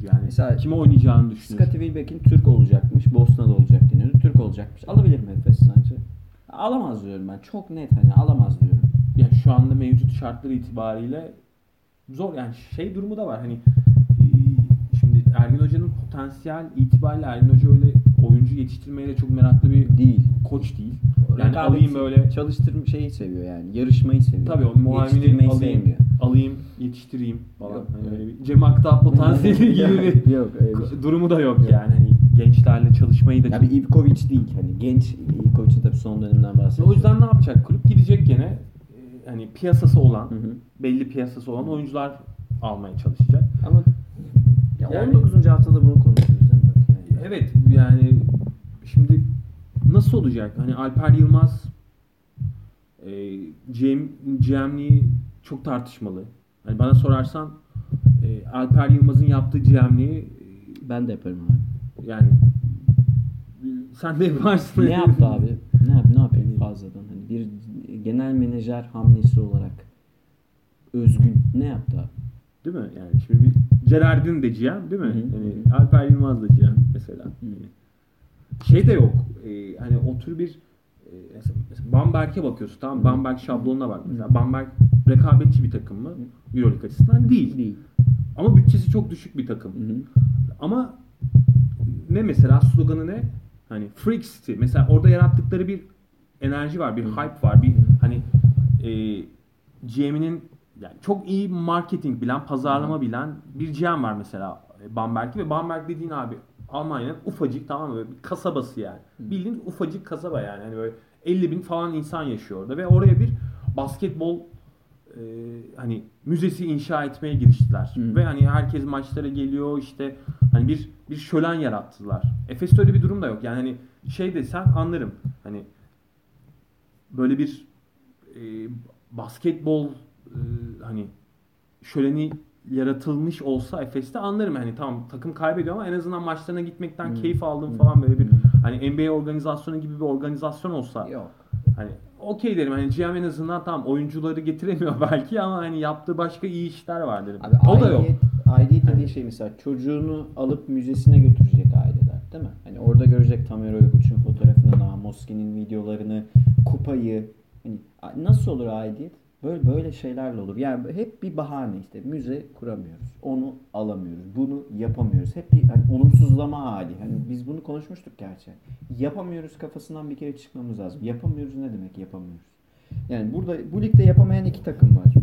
yani. Mesela- kime oynayacağını düşünür. Scottie Wilbeck'in Türk olacakmış. Bosna'da olacak deniyordu. Türk olacakmış. Alabilir mi Efes sence? Alamaz diyorum ben. Çok net hani alamaz diyorum. Yani şu anda mevcut şartlar itibariyle zor yani şey durumu da var hani e, şimdi Ergin Hoca'nın potansiyel itibariyle Ergin Hoca öyle oyuncu yetiştirmeye de çok meraklı bir Değil. koç değil. Yani alayım böyle çalıştırma şeyi seviyor yani. Yarışmayı seviyor. tabii o muavini alayım, sevmiyor. alayım, yetiştireyim falan. Yok, Hani öyle bir Cem Aktağ potansiyeli <laughs> gibi bir Yok öyle bir şey. durumu da yok yani. Hani gençlerle çalışmayı da Ya bir Ivkovic değil. Hani genç Ivkovic'in tabii son döneminden bahsediyorum. O yüzden ne yapacak kulüp? Gidecek gene e, hani piyasası olan, Hı hı. belli piyasası olan oyuncular almaya çalışacak. Ama ya Yani- 19. haftada bunu konuşuyoruz değil mi? Bak yani. Evet yani şimdi nasıl olacak? Hani Alper Yılmaz e, GM, GM'liği çok tartışmalı. Hani bana sorarsan e, Alper Yılmaz'ın yaptığı GM'liği e, Ben de yaparım abi. yani sen de yaparsın. ne yaptı <laughs> abi? Ne yap ne yapayım fazladan? Hani bir genel menajer hamlesi olarak özgün ne yaptı abi? Değil mi? Yani şimdi bir Gerardin de GM değil mi? Hı hı. Yani Alper Yılmaz da GM mesela. Şey de yok. e, hani o tür bir e, mesela, mesela Bamberg'e bakıyorsun tamam mı? Bamberg şablonuna bak mesela. Bamberg rekabetçi bir takım mı? Euroleague açısından değil. Değil. Ama bütçesi çok düşük bir takım. Hı hı. Ama ne mesela sloganı ne? Hani Freak City. Mesela orada yarattıkları bir enerji var, bir hype var. Bir hani e, GM'inin yani çok iyi marketing bilen, pazarlama bilen bir GM var mesela Bamberg'de ve Bamberg dediğin abi Almanya'nın ufacık tamam mı? Bir kasabası yani. Bildiğin ufacık kasaba yani. Hani böyle 50 bin falan insan yaşıyor orada ve oraya bir basketbol e, hani müzesi inşa etmeye giriştiler. Hı. Ve hani herkes maçlara geliyor işte hani bir bir şölen yarattılar. Efes'te öyle bir durum da yok. Yani hani şey desen anlarım. Hani böyle bir e, basketbol e, hani şöleni yaratılmış olsa Efes'te anlarım. Hani tamam takım kaybediyor ama en azından maçlarına gitmekten Hı. keyif aldığım Hı. falan böyle bir Hı. hani NBA organizasyonu gibi bir organizasyon olsa Yok. Hani okey derim hani GM en azından tamam oyuncuları getiremiyor <laughs> belki ama hani yaptığı başka iyi işler var derim. Abi o da yok. aidiyet, dediği şey mesela çocuğunu alıp müzesine götürecek aileler değil mi? Hani orada görecek Tamer Oyguç'un fotoğrafını, Namoski'nin videolarını, kupayı. Hani nasıl olur aidiyet? Böyle böyle şeylerle olur. Yani hep bir bahane işte. Müze kuramıyoruz. Onu alamıyoruz. Bunu yapamıyoruz. Hep bir hani olumsuzlama hali. Hani biz bunu konuşmuştuk gerçi. Yapamıyoruz kafasından bir kere çıkmamız lazım. Yapamıyoruz ne demek yapamıyoruz? Yani burada bu ligde yapamayan iki takım var.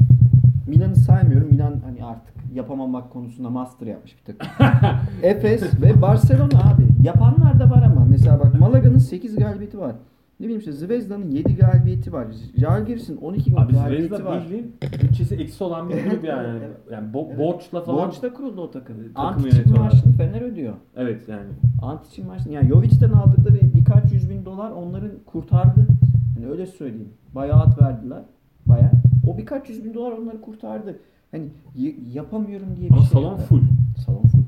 Milan'ı saymıyorum. Milan hani artık yapamamak konusunda master yapmış bir takım. <laughs> Efes ve Barcelona abi. Yapanlar da var ama. Mesela bak Malaga'nın 8 galibiyeti var. Ne bileyim işte Zvezda'nın 7 galibiyeti var. Jalgiris'in 12 Abi galibiyeti Zvezda var. bildiğin bütçesi eksi olan bir kulüp yani. Yani, bo- Evet. borçla falan. Borçta kuruldu o takım. Takımı Antic'in yönetiyorlar. maaşını Fener ödüyor. Evet yani. Antic'in maaşını. Yani Jovic'ten aldıkları birkaç yüz bin dolar onların kurtardı. Hani öyle söyleyeyim. Bayağı at verdiler. Bayağı. O birkaç yüz bin dolar onları kurtardı. Hani y- yapamıyorum diye bir Ama şey salon yok. full. Salon full.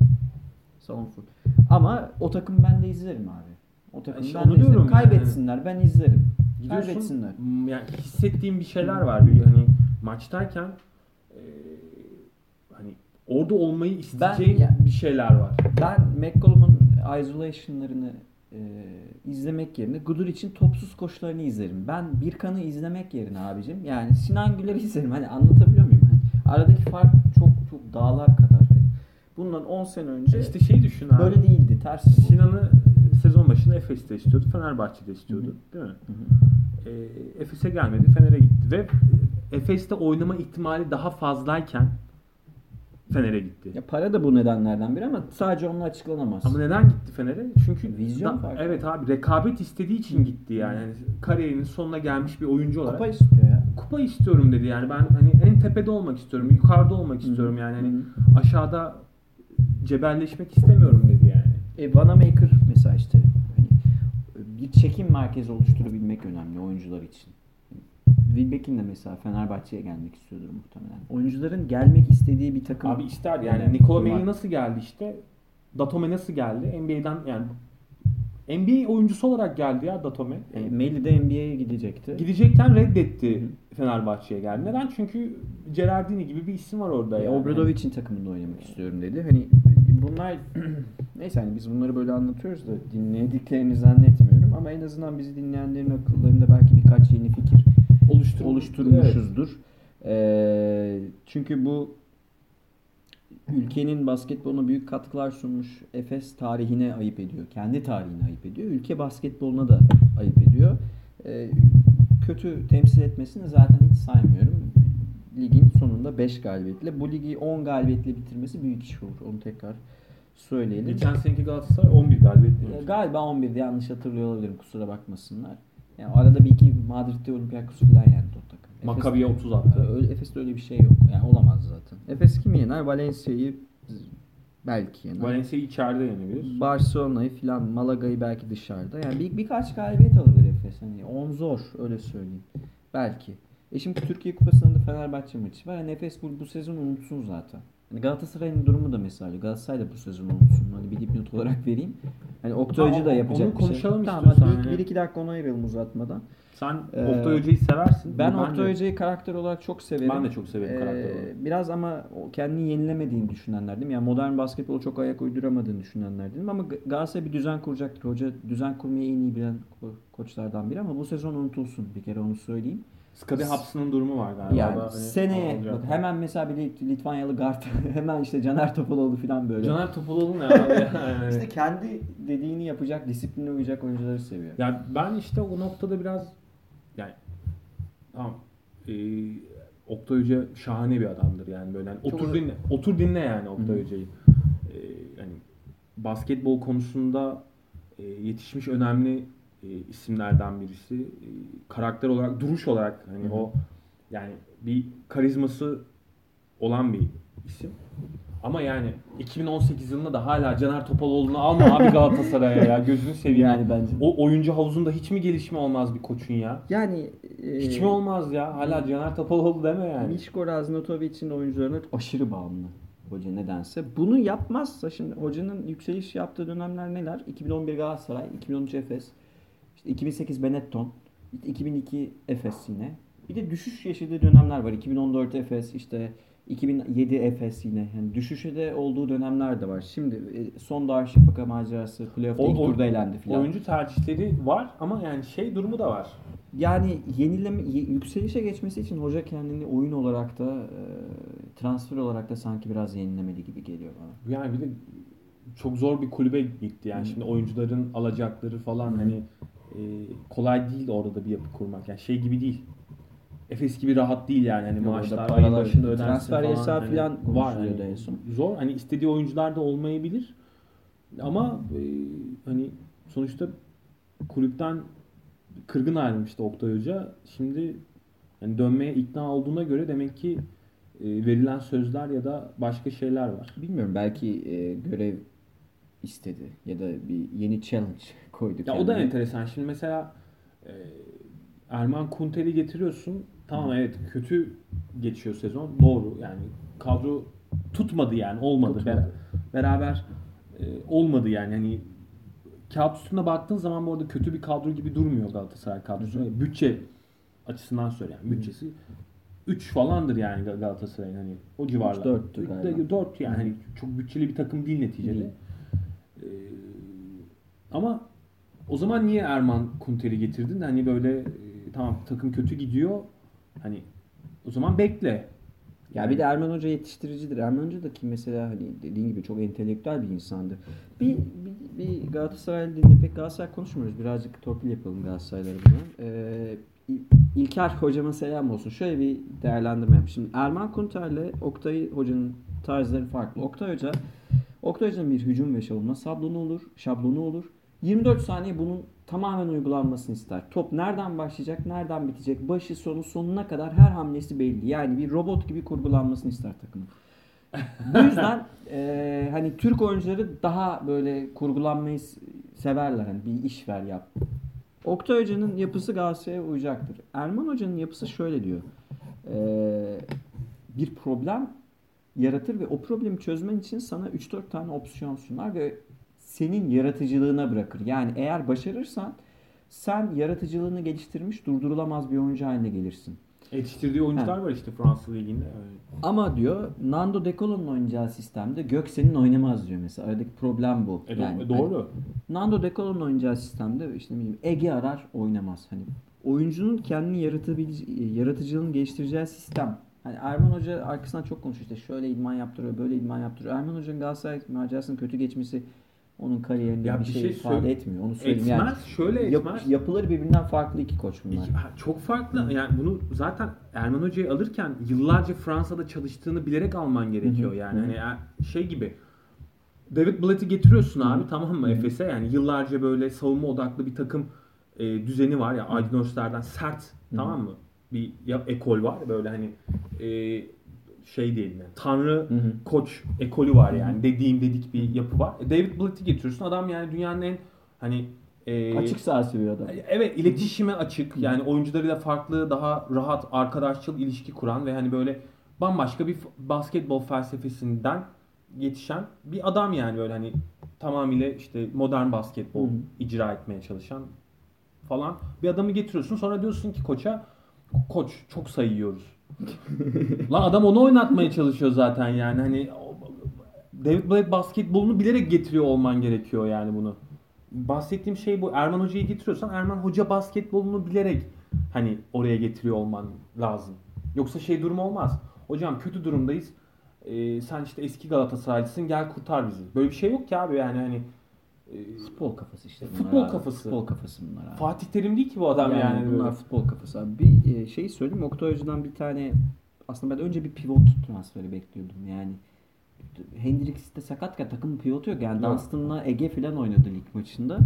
Salon full. Ama o takım ben de izlerim abi. O takım İşte ben de izlerim. yani. Kaybetsinler ben izlerim. Gidiyorsun Kaybetsinler. yani hissettiğim bir şeyler var. Bir hani maçtayken e, hani orada olmayı isteyeceğin ya- bir şeyler var. Ben McCollum'un isolation'larını e, izlemek yerine Gudur için topsuz koşularını izlerim. Ben Birkan'ı izlemek yerine abicim yani Sinan Güler'i izlerim. Hani anlatabiliyor muyum? Hani aradaki fark çok çok dağlar kadar. Bundan 10 sene önce İşte şey düşün abi. böyle değildi. Ters. bu. Sinan'ı sezon başında Efes'te istiyordu. Fenerbahçe'de istiyordu. Değil mi? E, Efes'e gelmedi. Fener'e gitti ve Efes'te oynama ihtimali daha fazlayken Fener'e gitti. Ya para da bu nedenlerden biri ama sadece onunla açıklanamaz. Ama neden gitti Fener'e? Çünkü Vizyon da- farkı. evet abi rekabet istediği için gitti yani. yani kariyerinin sonuna gelmiş bir oyuncu olarak. Kupa istiyor ya. Kupa istiyorum dedi yani. Ben hani en tepede olmak istiyorum, yukarıda olmak istiyorum yani. Hani aşağıda cebelleşmek istemiyorum dedi yani. E, Vanamaker mesela işte hani bir çekim merkezi oluşturabilmek önemli oyuncular için. Wilbeck'in de mesela Fenerbahçe'ye gelmek istiyordur muhtemelen. Oyuncuların gelmek istediği bir takım. Abi ister yani. önemli. Nikola. Melli nasıl geldi işte? Datome nasıl geldi? NBA'den yani NBA oyuncusu olarak geldi ya Datome. E, Melli de NBA'ye gidecekti. Gidecekken reddetti Hı Fenerbahçe'ye geldi. Neden? Çünkü Gerardini gibi bir isim var orada E, yani. Obradovic'in takımında oynamak istiyorum dedi. Hani bunlar <clears throat> neyse hani biz bunları böyle anlatıyoruz da dinlediklerini zannetmiyorum ama en azından bizi dinleyenlerin akıllarında belki birkaç yeni fikir Oluştur- oluşturmuşuzdur. Ee, çünkü bu ülkenin basketboluna büyük katkılar sunmuş. Efes tarihine ayıp ediyor. Kendi tarihine ayıp ediyor. Ülke basketboluna da ayıp ediyor. Ee, kötü temsil etmesini zaten hiç saymıyorum. Ligin sonunda 5 galibiyetle. Bu ligi 10 galibiyetle bitirmesi büyük iş olur. Onu tekrar söyleyelim. Geçen seneki Galatasaray 11 galibiyet Ya demiş. Galiba 11'de yanlış hatırlıyor olabilirim. Kusura bakmasınlar. Yani arada bir iki Madrid'de Olympiakos'u falan yendi o takım. Makabi'ye 30 Ee, attı. öyle- Efes'te öyle bir şey yok. Yani olamaz zaten. Efes kimi yener? Valencia'yı belki yener. Valencia içeride yenebilir. Barcelona'yı filan Malaga'yı belki dışarıda. Yani bir, birkaç galibiyet alabilir Efes. Hani 10 zor öyle söyleyeyim. Belki. E şimdi Türkiye Kupası'nda Fenerbahçe maçı var. Hani Efes bu, bu sezon unutsun zaten. Hani Galatasaray'ın durumu da mesela. Galatasaray da bu sezon unutsun. Hani bir dipnot olarak vereyim. Hani Oktay Hoca da Tamam, yapacak onu bir şey. konuşalım Tamam hadi istiyorsan bir, yani. bir iki dakika ona ayıralım uzatmadan. Sen Ee, Oktay Hoca'yı seversin. Ben de- Oktay Hoca'yı karakter olarak çok severim. Ben de çok severim karakter Ee, olarak. Biraz ama o kendini yenilemediğini düşünenlerdim. Yani modern basketbolu çok ayak uyduramadığını düşünenlerdim. Ama Galatasaray bir düzen kuracaktır. Hoca düzen kurmayı en iyi bilen ko- koçlardan biri ama bu sezon unutulsun. Bir kere onu söyleyeyim. Skadi Haps'ın durumu var galiba. Yani hani seneye bak hemen mesela bir Lit- Litvanyalı guard <laughs> hemen işte Caner Topaloğlu falan böyle. Caner Topaloğlu ne abi? <laughs> Yani- İşte kendi dediğini yapacak, disipline uyacak oyuncuları seviyor. Ya ben işte o noktada biraz yani tamam e, Oktay Hoca şahane bir adamdır yani böyle hani Çok otur da- dinle otur dinle yani Oktay. Hoca'yı. E, yani basketbol konusunda e, yetişmiş önemli e, isimlerden birisi. E, karakter olarak, duruş olarak hani Hı hı. o yani bir karizması olan bir isim. Ama yani 2018 yılında da hala Caner Topaloğlu'nu alma abi Galatasaray'a ya gözünü seveyim. Yani bence. O oyuncu havuzunda hiç mi gelişme olmaz bir koçun ya? Yani e, Hiç mi olmaz ya? Hala Caner Topaloğlu deme yani. Mişko Raznatovic'in oyuncularına aşırı bağımlı hoca nedense. Bunu yapmazsa şimdi hocanın yükseliş yaptığı dönemler neler? 2011 Galatasaray, 2013 Efes, işte 2008 Benetton, işte 2002 Efes yine. Bir de düşüş yaşadığı dönemler var. 2014 Efes, işte 2007 Efes yine. Yani düşüşe de olduğu dönemler de var. Şimdi e, son Darüşşafaka macerası, playoff'ta ilk turda elendi filan. Oyuncu tercihleri var ama yani şey durumu da var. Yani yenileme, yükselişe geçmesi için hoca kendini oyun olarak da e, transfer olarak da sanki biraz yenilemeli gibi geliyor bana. Yani bir de çok zor bir kulübe gitti yani Hı. şimdi oyuncuların alacakları falan Hı. hani e, kolay değil orada da bir yapı kurmak. Yani şey gibi değil. Efes gibi rahat değil yani hani Yok, maaşlar ayın başında ödensin transfer falan. yasağı Hani falan var hani en son. Zor hani istediği oyuncular da olmayabilir. Ama e, hani sonuçta kulüpten kırgın ayrılmıştı Oktay Hoca. Şimdi yani dönmeye ikna olduğuna göre demek ki e, verilen sözler ya da başka şeyler var. Bilmiyorum belki e, görev istedi ya da bir yeni challenge <laughs> koydu Ya o da kendine. enteresan. Şimdi mesela e, Erman Kunter'i getiriyorsun. Tamam evet kötü geçiyor sezon. Doğru yani kadro tutmadı yani olmadı. Tutmadı. Ber- beraber e, olmadı yani. Hani kağıt üstüne baktığın zaman bu arada kötü bir kadro gibi durmuyor Galatasaray kadrosu. Hı hı. Yani Bütçe açısından söyle yani bütçesi 3 falandır yani Gal- Galatasaray'ın hani o civarlar. Üç, dörttü galiba. 4 yani Hı hı. hani çok bütçeli bir takım değil neticede. Değil. Ee, ama o zaman niye Erman Kunter'i getirdin? Hani böyle e, tamam takım kötü gidiyor. Hani o zaman bekle. Ya bir de Erman Hoca yetiştiricidir. Erman Hoca da ki mesela hani dediğin gibi çok entelektüel bir insandı. Bir, bir, bir Galatasaraylı dinle pek Galatasaray konuşmuyoruz. Birazcık torpil yapalım Galatasarayları buna. Ee, İl- İlker hocama selam olsun. Şöyle bir değerlendirme yap. Şimdi Erman Kunter'le Oktay Hoca'nın tarzları farklı. Oktay Hoca Oktay Hoca'nın bir hücum ve savunma şablonu olur. Şablonu olur. 24 saniye bunun tamamen uygulanmasını ister. Top nereden başlayacak, nereden bitecek, başı sonu sonuna kadar her hamlesi belli. Yani bir robot gibi kurgulanmasını ister takımın. Bu yüzden eee, <laughs> hani Türk oyuncuları daha böyle kurgulanmayı severler. Hani bir iş ver yap. Oktay Hoca'nın yapısı Galatasaray'a uyacaktır. Erman Hoca'nın yapısı şöyle diyor. Eee, bir problem yaratır ve o problemi çözmen için sana 3-4 tane opsiyon sunar ve senin yaratıcılığına bırakır. Yani eğer başarırsan sen yaratıcılığını geliştirmiş durdurulamaz bir oyuncu haline gelirsin. Yetiştirdiği oyuncular var işte Fransız liginde. Ama diyor Nando De Colo'nun oynayacağı sistemde Göksel'in oynamaz diyor mesela. Aradaki problem bu. E, Yani e, doğru. Nando De Colo'nun oynayacağı sistemde işte Ege arar oynamaz. Hani oyuncunun kendini yaratıcılığını geliştireceği sistem Hani Erman Hoca arkasından çok konuşuyor işte şöyle idman yaptırıyor, böyle idman yaptırıyor. Erman Hoca'nın Galatasaray macerasının kötü geçmesi onun kariyerinde Ya bir bir şey, şey ifade etmiyor. Onu söyleyeyim Etmez. yani. şöyle Yap- etmez. yapıları birbirinden farklı iki koç bunlar. İki- çok farklı. Yani bunu zaten Erman Hoca'yı alırken yıllarca Fransa'da çalıştığını bilerek alman gerekiyor. Hı hı. Yani Hı hı. hani şey gibi David Blatt'i getiriyorsun abi Hı hı. tamam mı Hı hı. Efes'e? Yani yıllarca böyle savunma odaklı bir takım e, düzeni var ya Aydın Özler'den sert hı. tamam mı? Bir ekol var böyle hani e, şey diyelim yani tanrı Hı hı. koç ekolü var yani dediğim dedik bir yapı var. E, David Blatt'i getiriyorsun adam yani dünyanın en hani e, Açık sahası bir adam. Evet iletişime açık yani oyuncularıyla farklı daha rahat arkadaşçıl ilişki kuran ve hani böyle bambaşka bir basketbol felsefesinden yetişen bir adam yani böyle hani tamamıyla işte modern basketbol Hı hı. icra etmeye çalışan falan bir adamı getiriyorsun sonra diyorsun ki koça koç çok sayıyoruz. Lan adam onu oynatmaya çalışıyor zaten yani hani David Blatt basketbolunu bilerek getiriyor olman gerekiyor yani bunu. Bahsettiğim şey bu. Erman Hoca'yı getiriyorsan Erman Hoca basketbolunu bilerek hani oraya getiriyor olman lazım. Yoksa şey durum olmaz. Hocam kötü durumdayız. Ee, sen işte eski Galatasaraylısın gel kurtar bizi. Böyle bir şey yok ki abi yani hani Futbol kafası işte bunlar Futbol abi. kafası. Futbol kafası bunlar abi. Fatih Terim değil ki bu adam yani. yani, bunlar böyle. futbol kafası abi. Bir şey söyleyeyim. Oktay Hoca'dan bir tane aslında ben önce bir pivot transferi bekliyordum. Yani Hendrix de sakatken takım pivotu yok. Yani. Dunstan'la Ege falan oynadı lig maçında.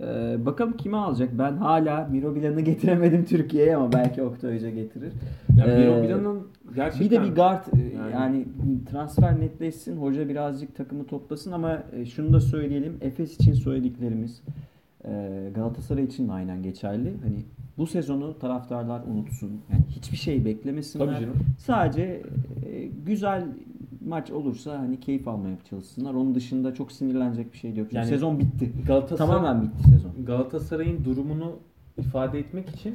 Ee, bakalım kimi alacak. Ben hala Miro Bilan'ı getiremedim <laughs> Türkiye'ye ama belki Oktay Hoca getirir. Yani Ee, Miro Bilan'ın gerçekten Bir de bir guard e, yani, Yani- transfer netleşsin. Hoca birazcık takımı toplasın ama e, şunu da söyleyelim. Efes için söylediklerimiz e, Galatasaray için de aynen geçerli. Hani bu sezonu taraftarlar unutsun. Yani hiçbir şey beklemesinler. Tabii canım. Sadece güzel maç olursa hani keyif almaya çalışsınlar. Onun dışında çok sinirlenecek bir şey yok. Yani sezon bitti. Galatasaray Tamamen bitti sezon. Galatasaray'ın durumunu ifade etmek için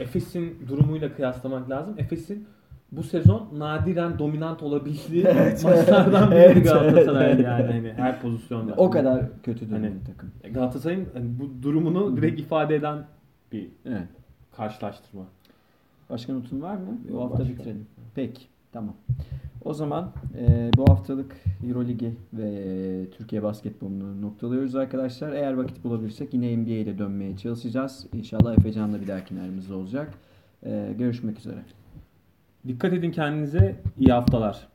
Efes'in durumuyla kıyaslamak lazım. Efes'in bu sezon nadiren dominant olabildiği <laughs> maçlardan biri Evet, Galatasaray evet. yani hani her pozisyonda. O kadar kötü Hani- takım. Galatasaray'ın hani bu durumunu direkt ifade eden bir Evet. karşılaştırma. Başka notun var mı? Bu Yok, hafta başka. bitirelim. Peki. Tamam. O zaman e, bu haftalık Euroligi ve Türkiye basketbolunu noktalıyoruz arkadaşlar. Eğer vakit bulabilirsek yine NBA ile dönmeye çalışacağız. İnşallah Efecan'la bir dahaki aramızda olacak. E, görüşmek üzere. Dikkat edin kendinize. İyi haftalar.